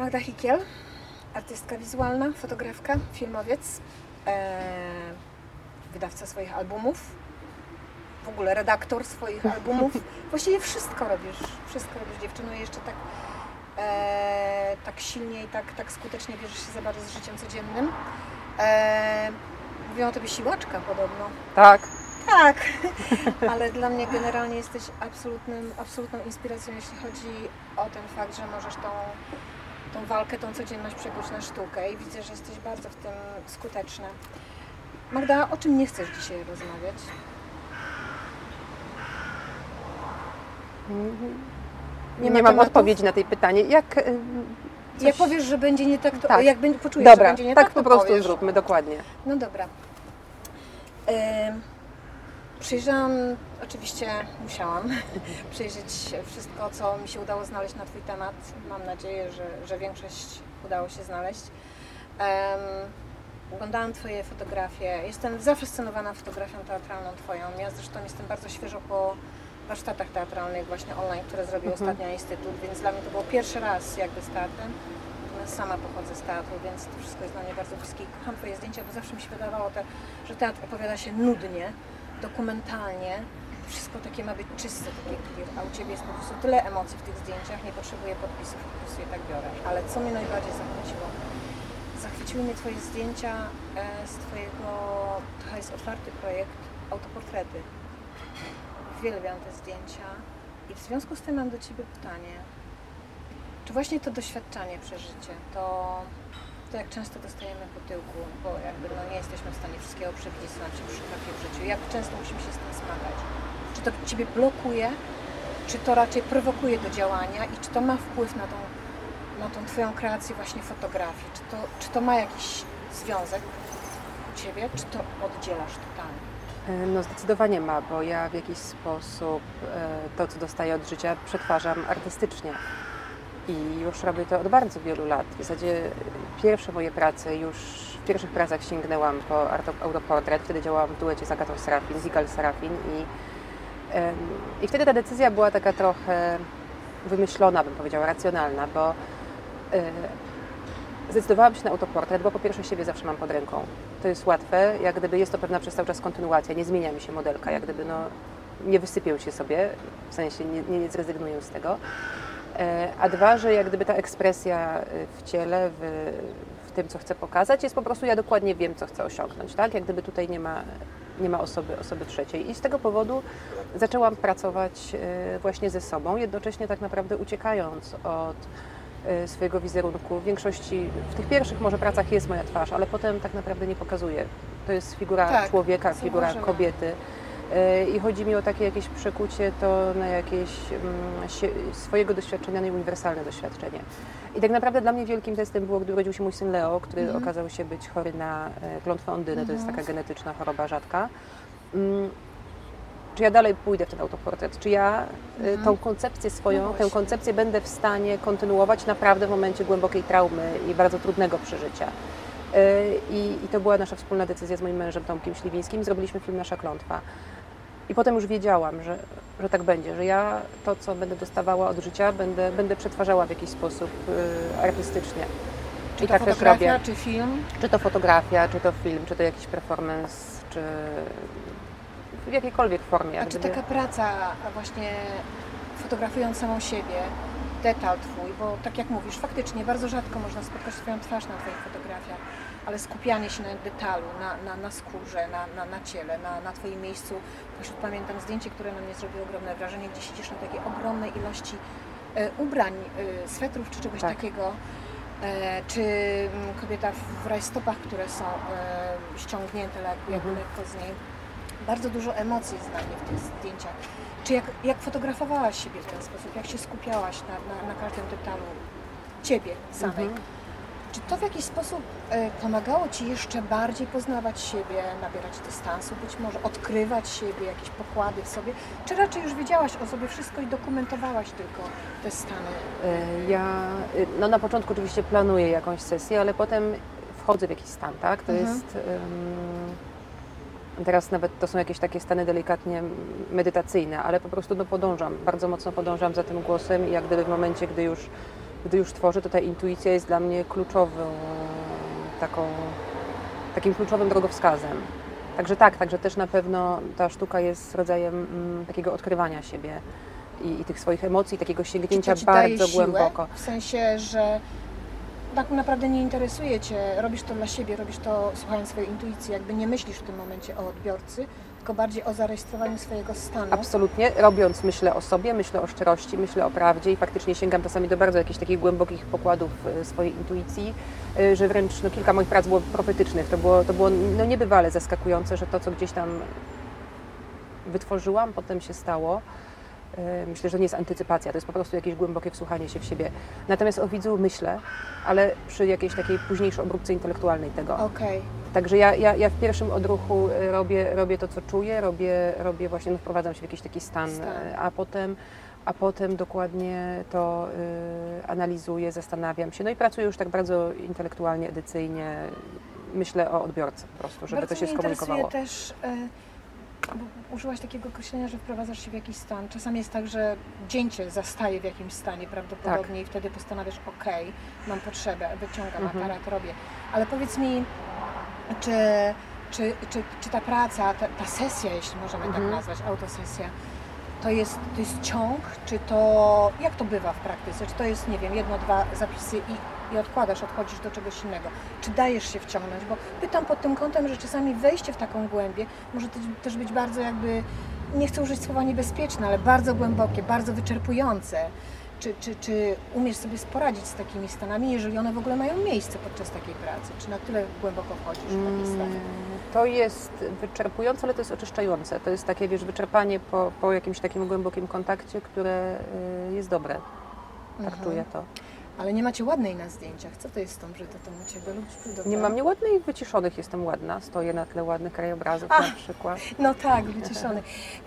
Magda Hikiel, artystka wizualna, fotografka, filmowiec, e, wydawca swoich albumów, w ogóle redaktor swoich albumów. Właściwie wszystko robisz, wszystko robisz dziewczyno i jeszcze tak, e, tak silnie i tak, tak skutecznie bierzesz się za bardzo z życiem codziennym. E, mówią o tobie siłaczka podobno. Tak. Tak, ale dla mnie generalnie jesteś absolutnym, absolutną inspiracją, jeśli chodzi o ten fakt, że możesz tą, tą walkę, tą codzienność przekuć na sztukę i widzę, że jesteś bardzo w tym skuteczna. Magda, o czym nie chcesz dzisiaj rozmawiać? Nie, ma mam tematów? odpowiedzi na tej pytanie. Jak, y, coś- Jak powiesz, że będzie nie tak, to Tak. jak będzie, poczujesz, że Dobra, będzie nie tak tak, po to prostu powiesz. zróbmy, dokładnie. No dobra. Przyjrzałam, oczywiście musiałam przyjrzeć wszystko, co mi się udało znaleźć na Twój temat. Mam nadzieję, że, że większość udało się znaleźć. Em, oglądałam Twoje fotografie. Jestem zafascynowana fotografią teatralną Twoją. Ja zresztą jestem bardzo świeżo po warsztatach teatralnych właśnie online, które zrobił Mhm. ostatnio Instytut, więc dla mnie to był pierwszy raz jakby z teatrem. Natomiast sama pochodzę z teatru, więc to wszystko jest dla mnie bardzo bliskie. Kocham Twoje zdjęcia, bo zawsze mi się wydawało, te, że teatr opowiada się nudnie, dokumentalnie. Wszystko takie ma być czyste, takie clear, a u Ciebie jest po prostu tyle emocji w tych zdjęciach, nie potrzebuję podpisów, po prostu je tak biorę. Ale co mnie najbardziej zachwyciło? Zachwyciły mnie Twoje zdjęcia e, z Twojego, to jest otwarty projekt, autoportrety. Uwielbiam te zdjęcia i w związku z tym mam do Ciebie pytanie. Czy właśnie to doświadczenie, przeżycie, to, to jak często dostajemy po tyłku, bo jakby no nie jesteśmy w stanie wszystkiego przewidzieć, co nam się przytrafia w życiu, jak często musimy się z tym zmagać? Czy to Ciebie blokuje, czy to raczej prowokuje do działania i czy to ma wpływ na tą, na tą Twoją kreację właśnie fotografii? Czy to, czy to ma jakiś związek u Ciebie, czy to oddzielasz totalnie? E, No zdecydowanie ma, bo ja w jakiś sposób e, to, co dostaję od życia, przetwarzam artystycznie. I już robię to od bardzo wielu lat. W zasadzie pierwsze moje prace, już w pierwszych pracach sięgnęłam po autoportret. Wtedy działałam w duecie z Agatą Serafin, z Igal Serafin i, i wtedy ta decyzja była taka trochę wymyślona, bym powiedziała, racjonalna, bo e, zdecydowałam się na autoportret, bo po pierwsze siebie zawsze mam pod ręką. To jest łatwe, jak gdyby jest to pewna przez cały czas kontynuacja, nie zmienia mi się modelka, jak gdyby no, nie wysypię się sobie, w sensie nie, nie, nie zrezygnuję z tego. E, A dwa, że jak gdyby ta ekspresja e, w ciele, w, w tym, co chcę pokazać, jest po prostu, ja dokładnie wiem, co chcę osiągnąć, tak? Jak gdyby tutaj nie ma, nie ma osoby, osoby trzeciej. I z tego powodu zaczęłam pracować e, właśnie ze sobą, jednocześnie tak naprawdę uciekając od swojego wizerunku. W większości, w tych pierwszych może pracach jest moja twarz, ale potem tak naprawdę nie pokazuje. To jest figura Tak, człowieka, figura kobiety. E, I chodzi mi o takie jakieś przekucie to na jakieś mm, swojego doświadczenia, na uniwersalne doświadczenie. I tak naprawdę dla mnie wielkim testem było, gdy urodził się mój syn Leo, który Mhm. okazał się być chory na e, klątwę ondyny, to jest Mhm. taka genetyczna choroba rzadka. Mm, czy ja dalej pójdę w ten autoportret? Czy ja Mhm. tą koncepcję swoją, No tę koncepcję będę w stanie kontynuować naprawdę w momencie głębokiej traumy i bardzo trudnego przeżycia? Y, I, I to była nasza wspólna decyzja z moim mężem Tomkiem Śliwińskim. Zrobiliśmy film Nasza Klątwa. I potem już wiedziałam, że, że tak będzie, że ja to, co będę dostawała od życia, będę, będę przetwarzała w jakiś sposób y, artystycznie. Czy I to tak fotografia, czy film? Czy to fotografia, czy to film, czy to jakiś performance, czy w jakiejkolwiek formie. A czy taka praca a właśnie fotografując samą siebie, detal Twój, bo tak jak mówisz, faktycznie bardzo rzadko można spotkać Twoją twarz na Twoich fotografiach, ale skupianie się na detalu, na, na, na skórze, na, na, na ciele, na, na Twoim miejscu. Pośród pamiętam zdjęcie, które na mnie zrobiło ogromne wrażenie, gdzie siedzisz na takiej ogromnej ilości e, ubrań, e, swetrów czy czegoś Tak. takiego. E, czy mm, kobieta w rajstopach, które są e, ściągnięte lekko, jakby Mhm. lekko z niej. Bardzo dużo emocji jest dla mnie w tych zdjęciach. Czy jak, jak fotografowałaś siebie w ten sposób, jak się skupiałaś na, na, na każdym detalu Ciebie samej, Mhm. Czy to w jakiś sposób e, pomagało Ci jeszcze bardziej poznawać siebie, nabierać dystansu, być może odkrywać siebie, jakieś pokłady w sobie, czy raczej już wiedziałaś o sobie wszystko i dokumentowałaś tylko te stany? Y, Ja y, no na początku oczywiście planuję jakąś sesję, ale potem wchodzę w jakiś stan, tak? To Mhm. jest. ym, teraz nawet to są jakieś takie stany delikatnie medytacyjne, ale po prostu no, podążam, bardzo mocno podążam za tym głosem i jak gdyby w momencie, gdy już gdy już tworzę, to ta intuicja jest dla mnie kluczową, taką, takim kluczowym drogowskazem. Także tak, także też na pewno ta sztuka jest rodzajem mm, takiego odkrywania siebie i, i tych swoich emocji, takiego sięgnięcia Czy to bardzo siłę? głęboko. W sensie, że tak naprawdę nie interesuje Cię, robisz to dla siebie, robisz to słuchając swojej intuicji, jakby nie myślisz w tym momencie o odbiorcy, tylko bardziej o zarejestrowaniu swojego stanu. Absolutnie. Robiąc, myślę o sobie, myślę o szczerości, myślę o prawdzie i faktycznie sięgam czasami do bardzo jakichś takich głębokich pokładów e, swojej intuicji, e, że wręcz no, kilka moich prac było profetycznych. To było, to było no, niebywale zaskakujące, że to, co gdzieś tam wytworzyłam, potem się stało. E, Myślę, że nie jest antycypacja, to jest po prostu jakieś głębokie wsłuchanie się w siebie. Natomiast o widzu myślę, ale przy jakiejś takiej późniejszej obróbce intelektualnej tego. Okej. Także ja, ja, ja w pierwszym odruchu y, robię, robię to, co czuję, robię, robię właśnie, no, wprowadzam się w jakiś taki stan, Stan. y, a potem, a potem dokładnie to y, analizuję, zastanawiam się, no i pracuję już tak bardzo intelektualnie, edycyjnie, myślę o odbiorcy po prostu, żeby Bardzo to się skomunikowało. też, e, bo użyłaś takiego określenia, że wprowadzasz się w jakiś stan. Czasami jest tak, że dzień Cię zastaje w jakimś stanie prawdopodobnie Tak. i wtedy postanawiasz, ok, mam potrzebę, wyciągam Mhm. aparat, robię. Ale powiedz mi, czy, czy, czy, czy ta praca, ta, ta sesja, jeśli możemy Mhm. tak nazwać, autosesja, to jest, to jest ciąg, czy to, jak to bywa w praktyce? Czy to jest, nie wiem, jedno, dwa zapisy i, i odkładasz, odchodzisz do czegoś innego? Czy dajesz się wciągnąć? Bo pytam pod tym kątem, że czasami wejście w taką głębię może też- być bardzo jakby, nie chcę użyć słowa niebezpieczne, ale bardzo głębokie, bardzo wyczerpujące. Czy, czy, czy umiesz sobie poradzić z takimi stanami, jeżeli one w ogóle mają miejsce podczas takiej pracy? Czy na tyle głęboko wchodzisz w taki stan? Mm, To jest wyczerpujące, ale to jest oczyszczające. To jest takie, wiesz, wyczerpanie po, po jakimś takim głębokim kontakcie, które y, jest dobre. Tak Mhm. czuję to. Ale nie macie ładnej na zdjęciach. Co to jest z tą brytotą u Ciebie? Lubisz brzydotę? Nie mam nieładnej wyciszonych, jestem ładna. Stoję na tle ładnych krajobrazów na przykład. No tak, wyciszony.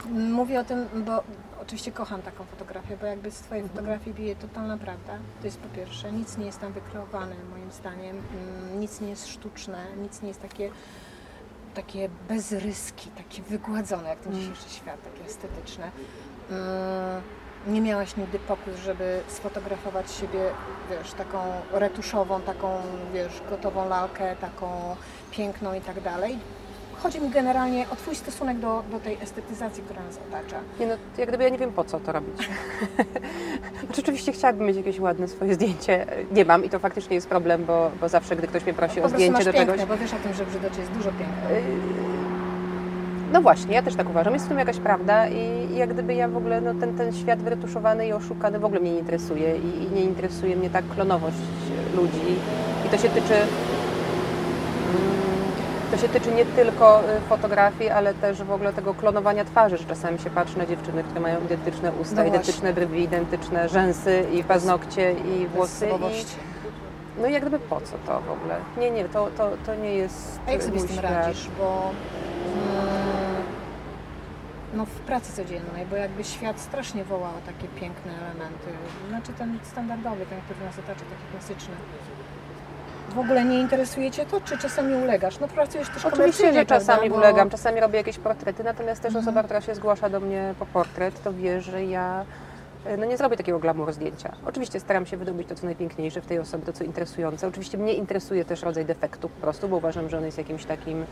Mówię o tym, bo oczywiście kocham taką fotografię, bo jakby z Twojej fotografii bije totalna prawda. To jest po pierwsze, nic nie jest tam wykreowane moim zdaniem, Mm, nic nie jest sztuczne, nic nie jest takie, takie bezryski, takie wygładzone jak ten Mm. dzisiejszy świat, takie estetyczne. Nie miałaś nigdy pokus, żeby sfotografować siebie, wiesz, taką retuszową, taką, wiesz, gotową lalkę, taką piękną i tak dalej. Chodzi mi generalnie o Twój stosunek do, do tej estetyzacji, która nas otacza. Nie no, jak gdyby ja nie wiem po co to robić. Znaczy, oczywiście chciałabym mieć jakieś ładne swoje zdjęcie. Nie mam i to faktycznie jest problem, bo, bo zawsze gdy ktoś mnie prosi po o zdjęcie masz do piękne, czegoś. bo wiesz o tym, że w Brzydocie jest dużo piękna. No właśnie, ja też tak uważam. Jest w tym jakaś prawda i, i jak gdyby ja w ogóle, no ten, ten świat wyretuszowany i oszukany w ogóle mnie nie interesuje i, i nie interesuje mnie tak klonowość ludzi. I to się tyczy mm, to się tyczy nie tylko y, fotografii, ale też w ogóle tego klonowania twarzy, że czasami się patrzy na dziewczyny, które mają identyczne usta, No identyczne brwi, identyczne rzęsy i paznokcie i włosy. I, no i jak gdyby po co to w ogóle? Nie, nie, to, to, to nie jest A jak sobie z tym świat. radzisz? Bo mm, no w pracy codziennej, bo jakby świat strasznie woła o takie piękne elementy. Znaczy ten standardowy, ten, który nas otacza, taki klasyczny. W ogóle nie interesuje Cię to, czy czasami ulegasz? No pracujesz też Oczywiście, że czasami? Bo- ulegam, czasami robię jakieś portrety, natomiast też Mhm. osoba, która się zgłasza do mnie po portret, to wie, że ja e, no nie zrobię takiego glamour zdjęcia. Oczywiście staram się wydobyć to, co najpiękniejsze w tej osobie, to, co interesujące. Oczywiście mnie interesuje też rodzaj defektu po prostu, bo uważam, że on jest jakimś takim... Mm,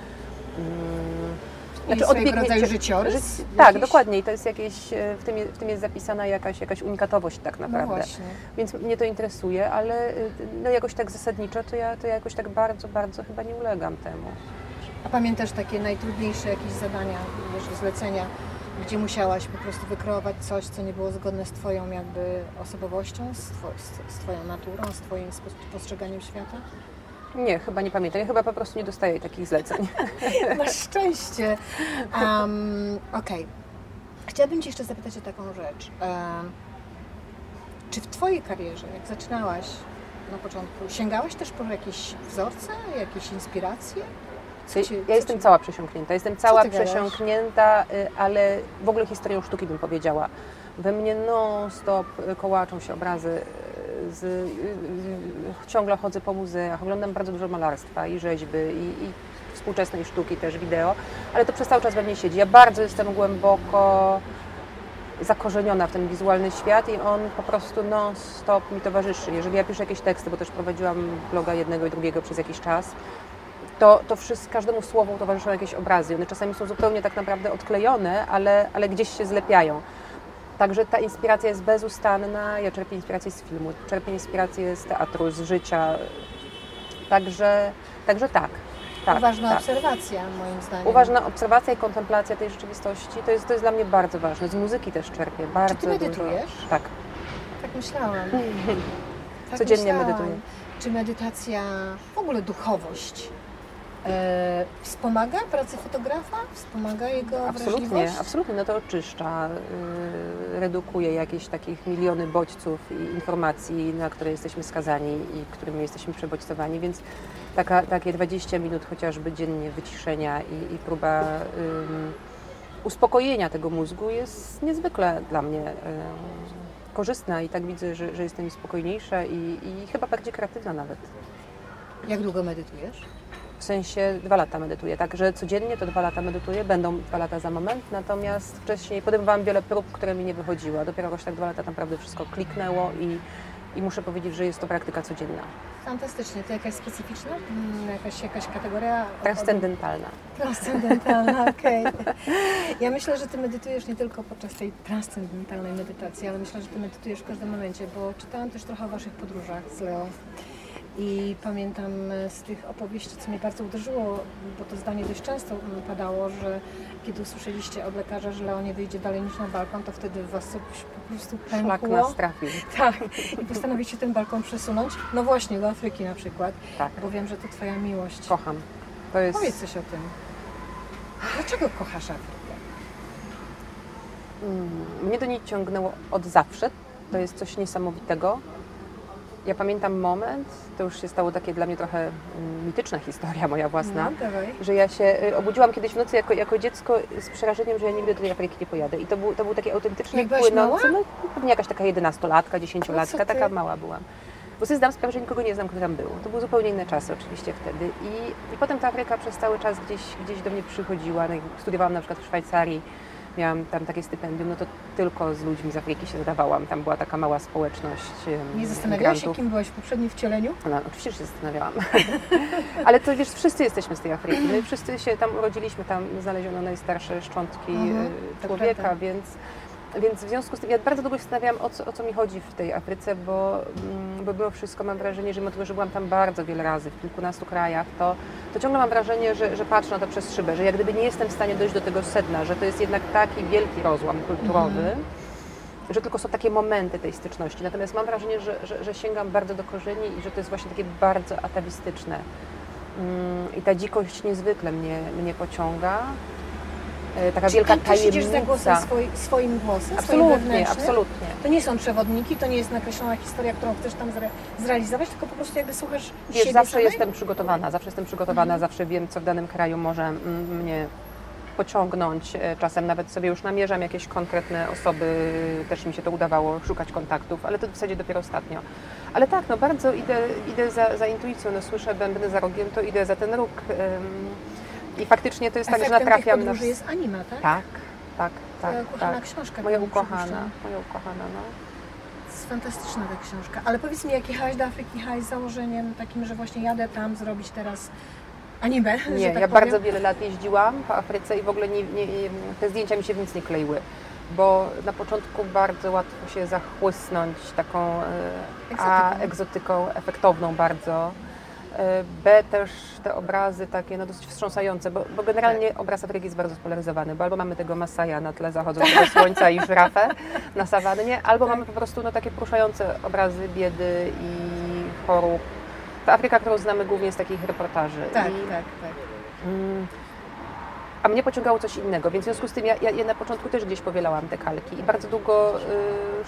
Jest swojego rodzaju życiorys? Ży- Tak, Jakiś? dokładnie. I to jest jakieś, e, w tym, w tym jest zapisana jakaś, jakaś unikatowość tak No naprawdę. właśnie. Więc mnie to interesuje, ale y, no jakoś tak zasadniczo to ja, to ja jakoś tak bardzo, bardzo chyba nie ulegam temu. A pamiętasz takie najtrudniejsze jakieś zadania, wiesz, zlecenia, gdzie musiałaś po prostu wykreować coś, co nie było zgodne z Twoją jakby osobowością, z, two, z, Twoją naturą, z Twoim postrzeganiem świata? Nie, chyba nie pamiętam. Ja chyba po prostu nie dostaję takich zleceń. Masz szczęście. Um, Okej. Chciałabym Cię jeszcze zapytać o taką rzecz. Em, czy w Twojej karierze, jak zaczynałaś na początku, sięgałaś też po jakieś wzorce, jakieś inspiracje? Co ci- Ja jestem cała przesiąknięta. Jestem cała przesiąknięta, y, ale w ogóle historią sztuki bym powiedziała. We mnie non-stop y, kołaczą się obrazy. Z, y, y, ciągle chodzę po muzeach, oglądam bardzo dużo malarstwa i rzeźby i, i współczesnej sztuki też wideo, ale to przez cały czas we mnie siedzi. Ja bardzo jestem głęboko zakorzeniona w ten wizualny świat i on po prostu non-stop mi towarzyszy. Jeżeli ja piszę jakieś teksty, bo też prowadziłam bloga jednego i drugiego przez jakiś czas, to, to wszystko, każdemu słowu towarzyszą jakieś obrazy. One czasami są zupełnie tak naprawdę odklejone, ale, ale gdzieś się zlepiają. Także ta inspiracja jest bezustanna. Ja czerpię inspirację z filmu, czerpię inspirację z teatru, z życia. Także, także tak. tak Uważna tak. obserwacja, moim zdaniem. Uważna obserwacja i kontemplacja tej rzeczywistości to jest, to jest dla mnie bardzo ważne. Z muzyki też czerpię bardzo ty medytujesz? Dużo. Tak. Tak myślałam. Tak Codziennie myślałam. medytuję. Czy medytacja, w ogóle duchowość, e, wspomaga pracę fotografa? Wspomaga jego Absolutnie, wrażliwość? absolutnie. No to oczyszcza, yy, redukuje jakieś takich miliony bodźców i informacji, na które jesteśmy skazani i którymi jesteśmy przebodźcowani, więc taka, takie 20 minut chociażby dziennie wyciszenia i, i próba uspokojenia tego mózgu jest niezwykle dla mnie ym, korzystna i tak widzę, że, że jestem spokojniejsza i, i chyba bardziej kreatywna nawet. Jak długo medytujesz? W sensie dwa lata medytuję, także codziennie to dwa lata medytuję, będą dwa lata za moment, natomiast wcześniej podejmowałam wiele prób, które mi nie wychodziły, a dopiero jakoś tak dwa lata naprawdę wszystko kliknęło i, i muszę powiedzieć, że jest to praktyka codzienna, Fantastycznie. To jakaś specyficzna? Mm, Jakaś, jakaś kategoria? transcendentalna. Transcendentalna, okej. Ja myślę, że Ty medytujesz nie tylko podczas tej transcendentalnej medytacji, ale myślę, że Ty medytujesz w każdym momencie, bo czytałam też trochę o Waszych podróżach z Leo. I pamiętam e, z tych opowieści, co mnie bardzo uderzyło, bo to zdanie dość często padało, że kiedy usłyszeliście od lekarza, że Leo nie wyjdzie dalej niż na balkon, to wtedy Was coś po prostu Szlak pękło. nas trafił. Tak, i postanowiliście ten balkon przesunąć. No właśnie, do Afryki na przykład, Tak, bo wiem, że to Twoja miłość. kocham. To jest... Powiedz coś o tym. Dlaczego kochasz Afrykę? Mm, Mnie do niej ciągnęło od zawsze. To jest coś niesamowitego. Ja pamiętam moment, to już się stało takie dla mnie trochę mm, mityczna historia moja własna. No, że ja się y, obudziłam kiedyś w nocy jako, jako dziecko z przerażeniem, że ja nigdy do tej Afryki nie pojadę. I to był, to był taki autentyczny, płynący, no pewnie jakaś taka jedenastolatka, dziesięciolatka, ty? taka mała byłam. Bo sobie zdam sprawę, że nikogo nie znam, kto tam był. To były zupełnie inne czasy oczywiście wtedy. I, i potem ta Afryka przez cały czas gdzieś, gdzieś do mnie przychodziła. No, studiowałam na przykład w Szwajcarii, miałam tam takie stypendium, no to tylko z ludźmi z Afryki się zadawałam. Tam była taka mała społeczność Nie zastanawiałaś się, kim byłeś w poprzednim wcieleniu? No, oczywiście, że się zastanawiałam. Ale to wiesz, wszyscy jesteśmy z tej Afryki. My wszyscy się tam urodziliśmy, tam znaleziono najstarsze szczątki Mhm, e, człowieka, więc, więc w związku z tym ja bardzo długo się zastanawiałam, o co, o co mi chodzi w tej Afryce, bo, mm, bo mimo wszystko mam wrażenie, że mimo tego, że byłam tam bardzo wiele razy, w kilkunastu krajach, to, to ciągle mam wrażenie, że, że patrzę na to przez szybę, że jak gdyby nie jestem w stanie dojść do tego sedna, że to jest jednak taki wielki rozłam kulturowy, Mhm. że tylko są takie momenty tej styczności. Natomiast mam wrażenie, że, że, że sięgam bardzo do korzeni i że to jest właśnie takie bardzo atawistyczne. Mm, I ta dzikość niezwykle mnie, mnie pociąga. E, Taka Czy wielka ty też idziesz za tajemnica. głosem swoi, swoim głosem, swoim Absolutnie, wewnętrznym? absolutnie. To nie są przewodniki, to nie jest nakreślona historia, którą chcesz tam zre zrealizować, tylko po prostu jakby słuchasz Wiesz, siebie zawsze samej? jestem przygotowana, zawsze jestem przygotowana, zawsze wiem, co w danym kraju może mnie pociągnąć. E, Czasem nawet sobie już namierzam jakieś konkretne osoby, też mi się to udawało szukać kontaktów, ale to w zasadzie dopiero ostatnio. Ale tak, no bardzo idę, idę za, za intuicją, no słyszę bębny za rogiem, to idę za ten róg. I faktycznie to jest tak, że natrafiam na... jest anima, tak? Tak, tak, tak, Twoja ukochana tak. książka. Moja ukochana, moja ukochana, no. To jest fantastyczna ta książka. Ale powiedz mi, jak jechałaś do Afryki, jechałaś z założeniem takim, że właśnie jadę tam zrobić teraz anime, że Nie, tak ja powiem. bardzo wiele lat jeździłam po Afryce i w ogóle nie, nie, te zdjęcia mi się w nic nie kleiły, bo na początku bardzo łatwo się zachłysnąć taką e, A, egzotyką, efektowną bardzo. E, B też te obrazy takie no, dosyć wstrząsające, bo, bo generalnie Tak. obraz Afryki jest bardzo spolaryzowany, bo albo mamy tego Masaja na tle zachodzącego słońca i żyrafę na sawannie, albo Tak. mamy po prostu no, takie poruszające obrazy biedy i chorób. Ta Afryka, którą znamy głównie z takich reportaży. Tak, I, tak, tak. Mm. A mnie pociągało coś innego, więc w związku z tym ja, ja, ja na początku też gdzieś powielałam te kalki i bardzo długo y,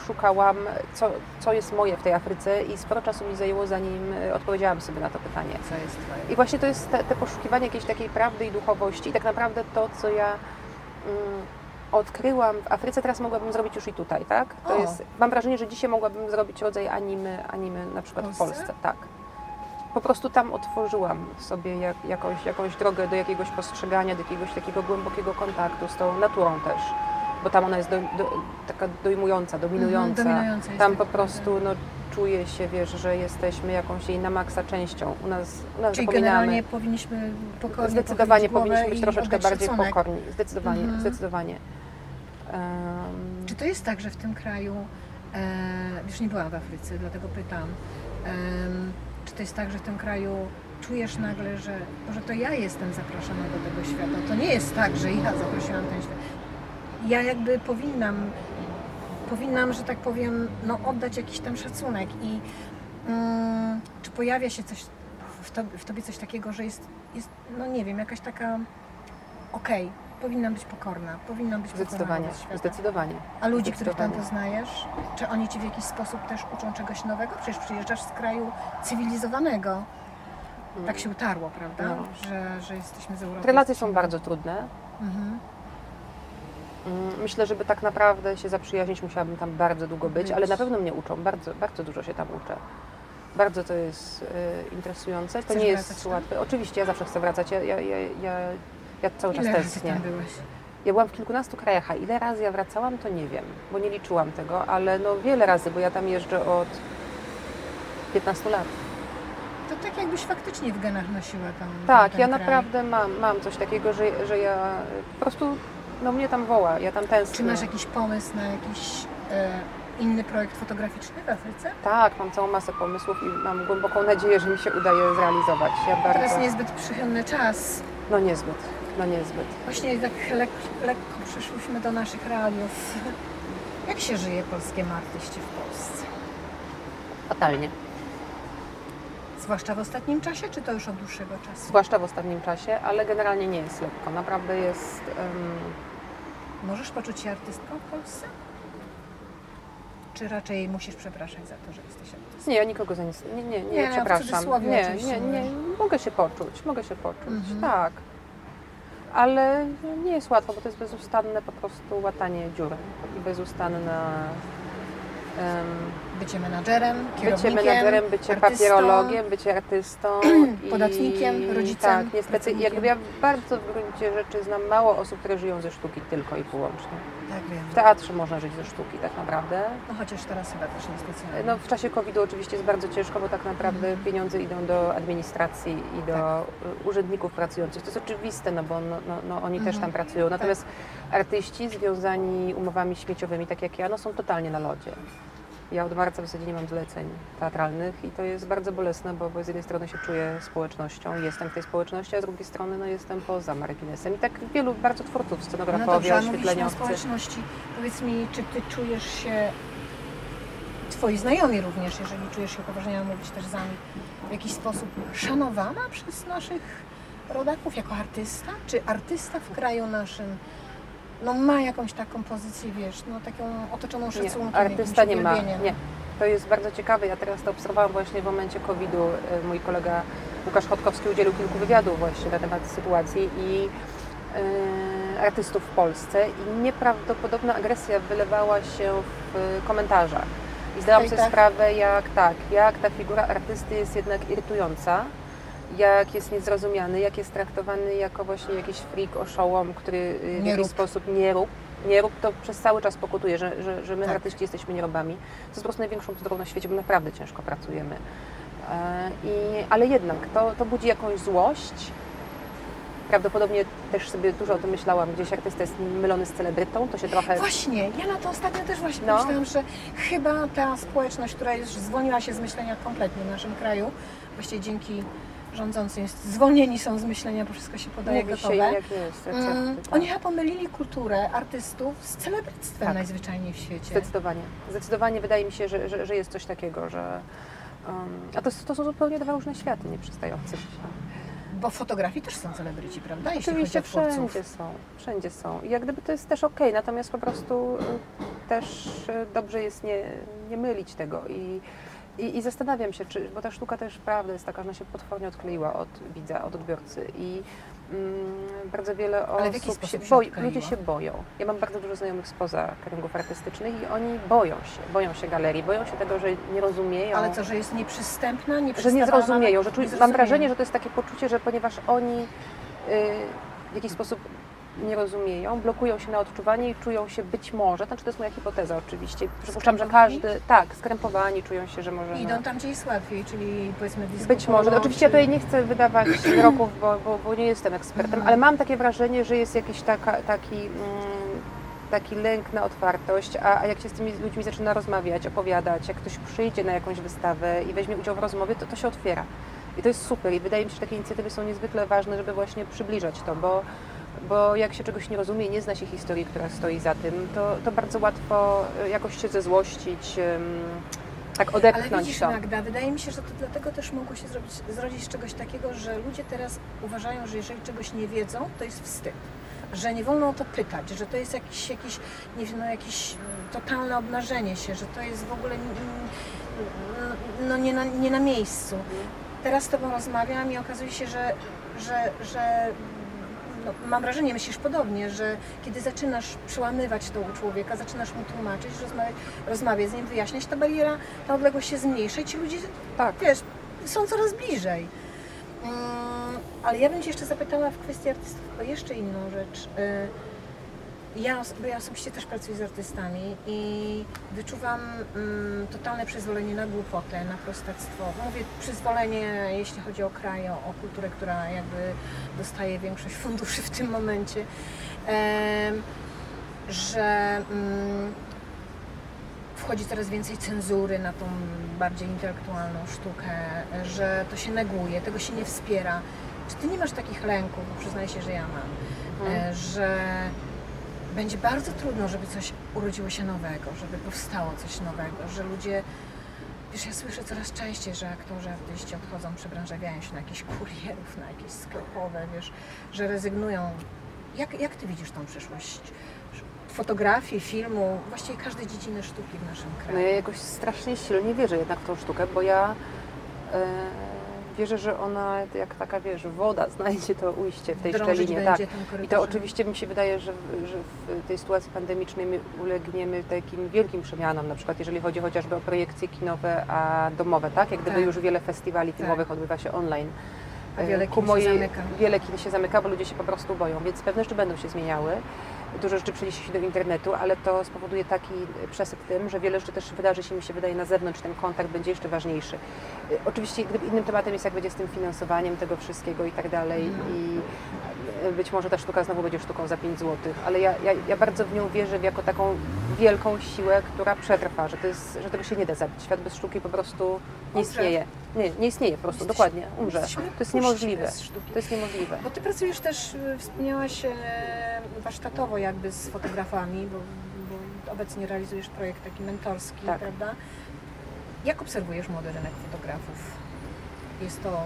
szukałam, co, co jest moje w tej Afryce i sporo czasu mi zajęło, zanim y, odpowiedziałam sobie na to pytanie. Co jest twoje? I właśnie to jest te, te poszukiwanie jakiejś takiej prawdy i duchowości i tak naprawdę to, co ja mm, odkryłam w Afryce, teraz mogłabym zrobić już i tutaj, tak? To O. jest, mam wrażenie, że dzisiaj mogłabym zrobić rodzaj animy, animy na przykład w Polsce? Polsce, tak. Po prostu tam otworzyłam sobie jak, jakąś, jakąś drogę do jakiegoś postrzegania, do jakiegoś takiego głębokiego kontaktu z tą naturą też. bo tam ona jest do, do, taka dojmująca, dominująca. Mhm, dominująca jest tam tak po naprawdę. prostu no, czuje się, wiesz, że jesteśmy jakąś jej na maksa częścią. U nas, u nas Czyli generalnie powinniśmy pokornie Zdecydowanie powinniśmy być troszeczkę bardziej szacunek. pokorni. Zdecydowanie, Mhm. zdecydowanie. Em, Czy to jest tak, że w tym kraju, e, już nie byłam w Afryce, dlatego pytam, em, czy to jest tak, że w tym kraju czujesz nagle, że może to ja jestem zapraszana do tego świata? To nie jest tak, że ja zaprosiłam ten świat. Ja jakby powinnam, powinnam, że tak powiem, no, oddać jakiś tam szacunek i mm, czy pojawia się coś w tobie, w tobie coś takiego, że jest, jest, no nie wiem, jakaś taka okej, powinnam być pokorna, powinnam być pokorna Zdecydowanie, świata. zdecydowanie. A ludzi, których tam poznajesz, czy oni Ci w jakiś sposób też uczą czegoś nowego? Przecież przyjeżdżasz z kraju cywilizowanego. Tak się utarło, prawda? No. Że, że jesteśmy z Europy. Relacje są bardzo trudne. Mhm. Mm, Myślę, żeby tak naprawdę się zaprzyjaźnić, musiałabym tam bardzo długo być, ale na pewno mnie uczą. Bardzo, bardzo dużo się tam uczę. Bardzo to jest e, interesujące. To Chcesz nie jest wracać łatwe. Oczywiście ja zawsze chcę wracać. Ja, ja, ja, ja, ja cały czas Ile tęsknię. Ja byłam w kilkunastu krajach, a ile razy ja wracałam, to nie wiem, bo nie liczyłam tego, ale no wiele razy, bo ja tam jeżdżę od 15 lat. To tak jakbyś faktycznie w genach nosiła tam Tak, ten ja kraj. naprawdę mam, mam coś takiego, że, że ja po prostu, no mnie tam woła, ja tam tęsknię. Czy masz jakiś pomysł na jakiś e, inny projekt fotograficzny w Afryce? Tak, mam całą masę pomysłów i mam głęboką nadzieję, że mi się udaje zrealizować. Ja bardzo... Teraz niezbyt przychylny czas. No niezbyt, no niezbyt. Właśnie tak lek, lekko przeszłyśmy do naszych realiów. Jak się żyje polskiemu artyście w Polsce? Fatalnie. Zwłaszcza w ostatnim czasie, czy to już od dłuższego czasu? Zwłaszcza w ostatnim czasie, ale generalnie nie jest lekko. Naprawdę jest... em, Możesz poczuć się artystką w Polsce? Czy raczej musisz przepraszać za to, że jesteś artystą? Nie, ja nikogo za nic... Nie, nie, nie, Nie, no, przepraszam. Nie, oczywiście nie, nie, mogę się poczuć, mogę się poczuć, Mhm. tak. Ale nie jest łatwo, bo to jest bezustanne po prostu łatanie dziury i bezustanne em, Bycie menadżerem, bycie kierownikiem, menadżerem, bycie artystą. papierologiem, bycie artystą. i- Podatnikiem, rodzicem, Tak, niestety jakby ja bardzo w gruncie rzeczy znam mało osób, które żyją ze sztuki tylko i wyłącznie. Tak wiem. W teatrze można żyć ze sztuki tak naprawdę. No chociaż teraz chyba też niespecjalnie. No, w czasie COVID-u oczywiście jest bardzo ciężko, bo tak naprawdę Mhm. pieniądze idą do administracji i do Tak. urzędników pracujących. To jest oczywiste, no bo no, no, no, oni też Mhm. tam pracują. Natomiast artyści związani umowami śmieciowymi, tak jak ja, no, są totalnie na lodzie. Ja od marca w zasadzie nie mam zleceń teatralnych i to jest bardzo bolesne, bo, bo z jednej strony się czuję społecznością, jestem w tej społeczności, a z drugiej strony no, jestem poza marginesem. I tak wielu bardzo twórców, no scenografowie, dobrze, a mówiliśmy o oświetleniowcy. społeczności. Powiedz mi, czy Ty czujesz się, Twoi znajomi również, jeżeli czujesz się upoważniona mówić też za nich, w jakiś sposób szanowana przez naszych rodaków jako artysta? Czy artysta w kraju naszym no, ma jakąś taką pozycję, wiesz, no taką otoczoną Nie, szacunkiem, artysta jakimś nie ma. Nie. To jest bardzo ciekawe. Ja teraz to obserwowałam właśnie w momencie COVID-u. E, Mój kolega Łukasz Chodkowski udzielił kilku wywiadów właśnie na temat sytuacji i e, artystów w Polsce i nieprawdopodobna agresja wylewała się w komentarzach. I zdałam sobie Hejtach. sprawę, jak tak, jak ta figura artysty jest jednak irytująca, jak jest niezrozumiany, jak jest traktowany jako właśnie jakiś freak, oszołom, który y, w jakiś sposób nie rób, nie rób, to przez cały czas pokutuje, że, że, że my Tak. artyści jesteśmy nierobami. To jest po prostu największą bzdurą na świecie, bo naprawdę ciężko pracujemy. E, I, ale jednak to, to budzi jakąś złość. Prawdopodobnie też sobie dużo o tym myślałam, gdzieś artysta jest mylony z celebrytą, to się trochę... Właśnie, ja na to ostatnio też właśnie No. myślałam, że chyba ta społeczność, która już zwolniła się z myślenia kompletnie w naszym kraju, właściwie dzięki rządzącym jest, zwolnieni są z myślenia, bo wszystko się podaje Mówi się gotowe. jak jest, Mm, tak. Oni chyba pomylili kulturę artystów z celebryctwem Tak. najzwyczajniej w świecie. Zdecydowanie. Zdecydowanie wydaje mi się, że, że, że jest coś takiego, że... Um, a to, to są zupełnie dwa różne światy się. Bo w fotografii też są celebryci, prawda? Jeśli Oczywiście twórców. wszędzie są, wszędzie są. I jak gdyby to jest też okej, natomiast po prostu y, też y, dobrze jest nie, nie mylić tego i, i, i zastanawiam się, czy, bo ta sztuka też prawda jest taka, że ona się potwornie odkleiła od widza, od odbiorcy i mm, bardzo wiele osób się się boi, odkleiła? ludzie się boją. Ja mam bardzo dużo znajomych spoza kręgów artystycznych i oni boją się, boją się galerii, boją się tego, że nie rozumieją. Ale co, że jest nieprzystępna, że nie zrozumieją, że czuj, mam wrażenie, że to jest takie poczucie, że ponieważ oni y, w jakiś sposób nie rozumieją, blokują się na odczuwanie i czują się być może, znaczy to jest moja hipoteza oczywiście, przypuszczam, że każdy, tak, skrępowani, czują się, że może... Idą tam, gdzie jest łatwiej, czyli powiedzmy Być może. Oczywiście ja tutaj nie chcę wydawać wyroków, bo, bo, bo nie jestem ekspertem, Mhm. ale mam takie wrażenie, że jest jakiś taka, taki, mm, taki lęk na otwartość, a, a jak się z tymi ludźmi zaczyna rozmawiać, opowiadać, jak ktoś przyjdzie na jakąś wystawę i weźmie udział w rozmowie, to to się otwiera. I to jest super i wydaje mi się, że takie inicjatywy są niezwykle ważne, żeby właśnie przybliżać to, bo, bo jak się czegoś nie rozumie, nie zna się historii, która stoi za tym, to, to bardzo łatwo y, jakoś się zezłościć, tak Ale odepchnąć widzisz to. Magda, wydaje mi się, że to dlatego też mogło się zrobić, zrodzić z czegoś takiego, że ludzie teraz uważają, że jeżeli czegoś nie wiedzą, to jest wstyd. Że nie wolno o to pytać, że to jest jakieś, jakieś, nie wiem, no, jakieś mm, totalne obnażenie się, że to jest w ogóle no, no, nie, na, nie na miejscu. Teraz z Tobą rozmawiam i okazuje się, że, że, że no, mam wrażenie, myślisz podobnie, że kiedy zaczynasz przełamywać to u człowieka, zaczynasz mu tłumaczyć, rozmawiać, rozmawiać z nim, wyjaśniać, ta bariera, ta odległość się zmniejsza i ci ludzie, Tak. wiesz, są coraz bliżej. Mm, ale ja bym Cię jeszcze zapytała w kwestii artystów o jeszcze inną rzecz. Y, Ja, bo ja osobiście też pracuję z artystami i wyczuwam mm, totalne przyzwolenie na głupotę, na prostactwo. Mówię przyzwolenie, jeśli chodzi o kraj, o, o kulturę, która jakby dostaje większość funduszy w tym momencie. Em, że mm, wchodzi coraz więcej cenzury na tą bardziej intelektualną sztukę, że to się neguje, tego się nie wspiera. Czy ty nie masz takich lęków, bo przyznaję się, że ja mam, Mhm. e, że będzie bardzo trudno, żeby coś urodziło się nowego, żeby powstało coś nowego, że ludzie Wiesz, ja słyszę coraz częściej, że aktorzy, artyści odchodzą, przebranżawiają się na jakichś kurierów, na jakieś sklepowe, wiesz, że rezygnują. Jak, jak Ty widzisz tą przyszłość? Fotografii, filmu, właściwie każdej dziedziny sztuki w naszym No kraju. ja jakoś strasznie silnie wierzę jednak w tą sztukę, bo ja e, wierzę, że ona jak taka, wiesz, woda znajdzie to ujście w tej Drążyć szczelinie. Tak. I to oczywiście mi się wydaje, że, w- że w tej sytuacji pandemicznej my ulegniemy takim wielkim przemianom, na przykład jeżeli chodzi chociażby o projekcje kinowe, a domowe, tak? Jak gdyby Tak. już wiele festiwali filmowych odbywa się online. A wiele E, kin się zamyka. Wiele kin się zamyka, bo ludzie się po prostu boją, więc pewne rzeczy będą się zmieniały. Dużo rzeczy przeniesie się do internetu, ale to spowoduje taki przesyt tym, że wiele rzeczy też wydarzy się, mi się wydaje, na zewnątrz, ten kontakt będzie jeszcze ważniejszy. Y, Oczywiście innym tematem jest jak będzie z tym finansowaniem tego wszystkiego i tak dalej i y, być może ta sztuka znowu będzie sztuką za 5 zł, ale ja, ja, ja bardzo w nią wierzę jako taką wielką siłę, która przetrwa, że, to jest, że tego się nie da zabić. Świat bez sztuki po prostu nie istnieje. Nie, nie istnieje po prostu, Jesteś- dokładnie, umrze. jesteśmy To jest niemożliwe. To jest niemożliwe. Bo Ty pracujesz też, y, wspomniałaś, e, warsztatowo jakby z fotografami, bo, bo obecnie realizujesz projekt taki mentorski, Tak. prawda? Jak obserwujesz młody rynek fotografów? Jest to